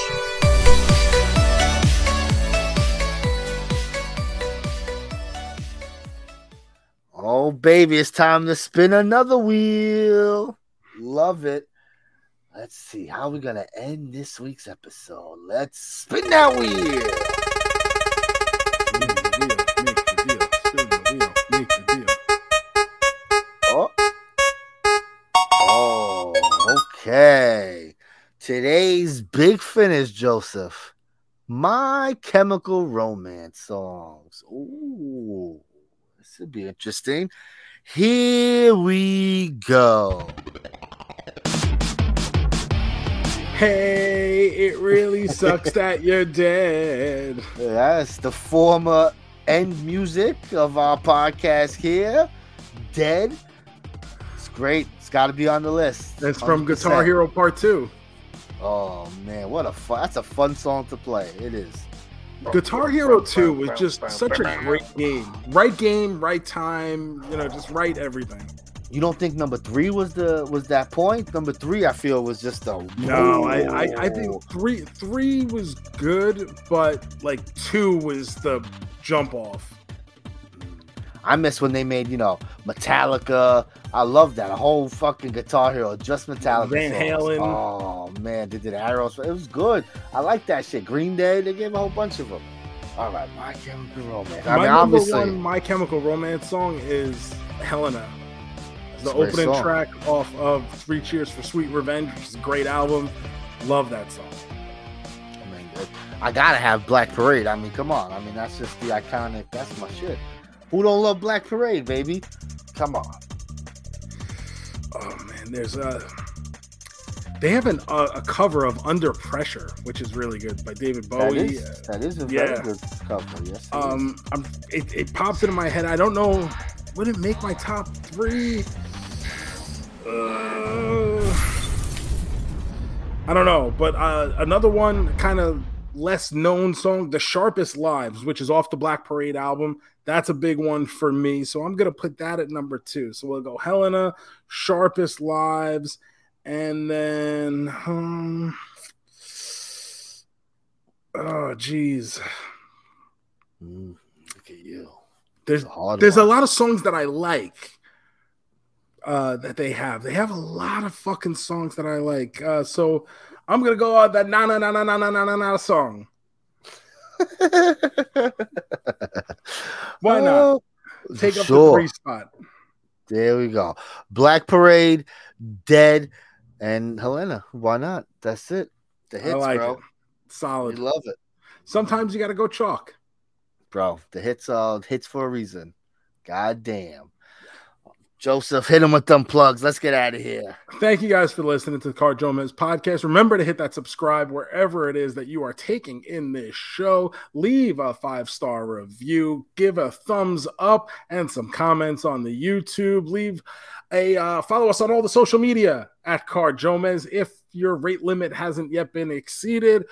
Oh, baby, it's time to spin another wheel. Love it. Let's see how we're gonna end this week's episode. Let's spin that wheel. Oh. Oh, okay. Today's big finish, Joseph. My Chemical Romance songs. Ooh, this would be interesting. Here we go. Hey, it really sucks that you're dead. Yes, the former end music of our podcast here. Dead. It's great. It's got to be on the list. That's from 100%. Guitar Hero Part 2. Oh man, what a fun! That's a fun song to play. It is. Guitar Hero 2 was just such a great game. Right game, right time, you know, just right everything. You don't think number three was the was that point? Number three, I feel was just a no. I, I, I think three three was good, but like two was the jump off. I miss when they made you know Metallica. I love that a whole fucking Guitar Hero, just Metallica. Van Halen. Oh man, they did arrows. It was good. I like that shit. Green Day. They gave a whole bunch of them. All right, My Chemical Romance. I my mean, number one My Chemical Romance song is Helena the opening song. track off of Three Cheers for Sweet Revenge, which is a great album. Love that song. I mean, I gotta have Black Parade. I mean, come on. I mean, that's just the iconic. That's my shit. Who don't love Black Parade, baby? Come on. Oh man, there's a. They have an, uh, a cover of Under Pressure, which is really good by David Bowie. That is, that is a yeah. very good cover. Yes. Um, it, it pops into my head. I don't know. Would it make my top three? Uh, I don't know, but uh, another one kind of less known song, "The Sharpest Lives," which is off the Black Parade album. That's a big one for me, so I'm gonna put that at number two. So we'll go Helena, "Sharpest Lives," and then um, oh geez, mm, look at you. There's a there's one. a lot of songs that I like uh, that they have. They have a lot of fucking songs that I like. Uh, so I'm gonna go on that na na na na na na na na na song. Why not? Oh, Take up sure. the three spot. There we go. Black Parade, Dead, and Helena. Why not? That's it. The hits, like bro. It. Solid. You love it. Sometimes you got to go chalk, bro. The hits are hits for a reason. God damn. Joseph, hit him with them plugs. Let's get out of here. Thank you guys for listening to the Car JoeMeZ podcast. Remember to hit that subscribe wherever it is that you are taking in this show. Leave a five star review, give a thumbs up, and some comments on the YouTube. Leave a uh, follow us on all the social media at Car JoeMeZ if your rate limit hasn't yet been exceeded.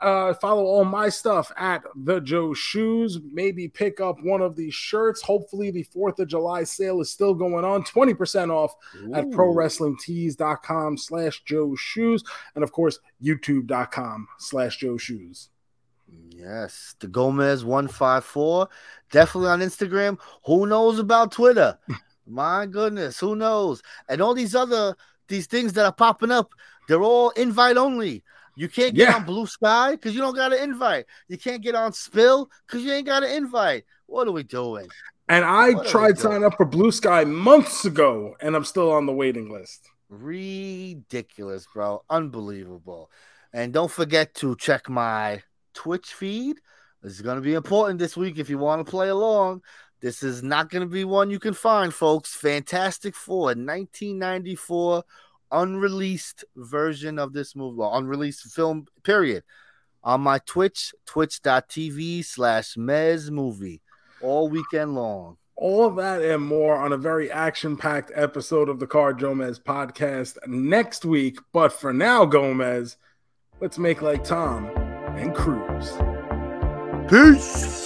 Uh, follow all my stuff at the Joe Shoes. Maybe pick up one of these shirts. Hopefully, the 4th of July sale is still going on. 20% off Ooh. at prowrestlingtees.com slash Joe Shoes. And of course, youtube.com slash Joe Shoes. Yes, the Gomez 154. Definitely on Instagram. Who knows about Twitter? My goodness, who knows? And all these other these things that are popping up, they're all invite only. You can't get yeah. on Bluesky because you don't got an invite. You can't get on Spill because you ain't got an invite. What are we doing? And I what tried signing up for Bluesky months ago, and I'm still on the waiting list. Ridiculous, bro. Unbelievable. And don't forget to check my Twitch feed. This is going to be important this week if you want to play along. This is not going to be one you can find, folks. Fantastic Four, 1994 unreleased version of this movie, well, unreleased film, period, on my Twitch, twitch.tv slash Mez Movie, all weekend long. All that and more on a very action packed episode of the Car JoeMeZ podcast next week. But for now, Gomez, let's make like Tom and cruise. Peace.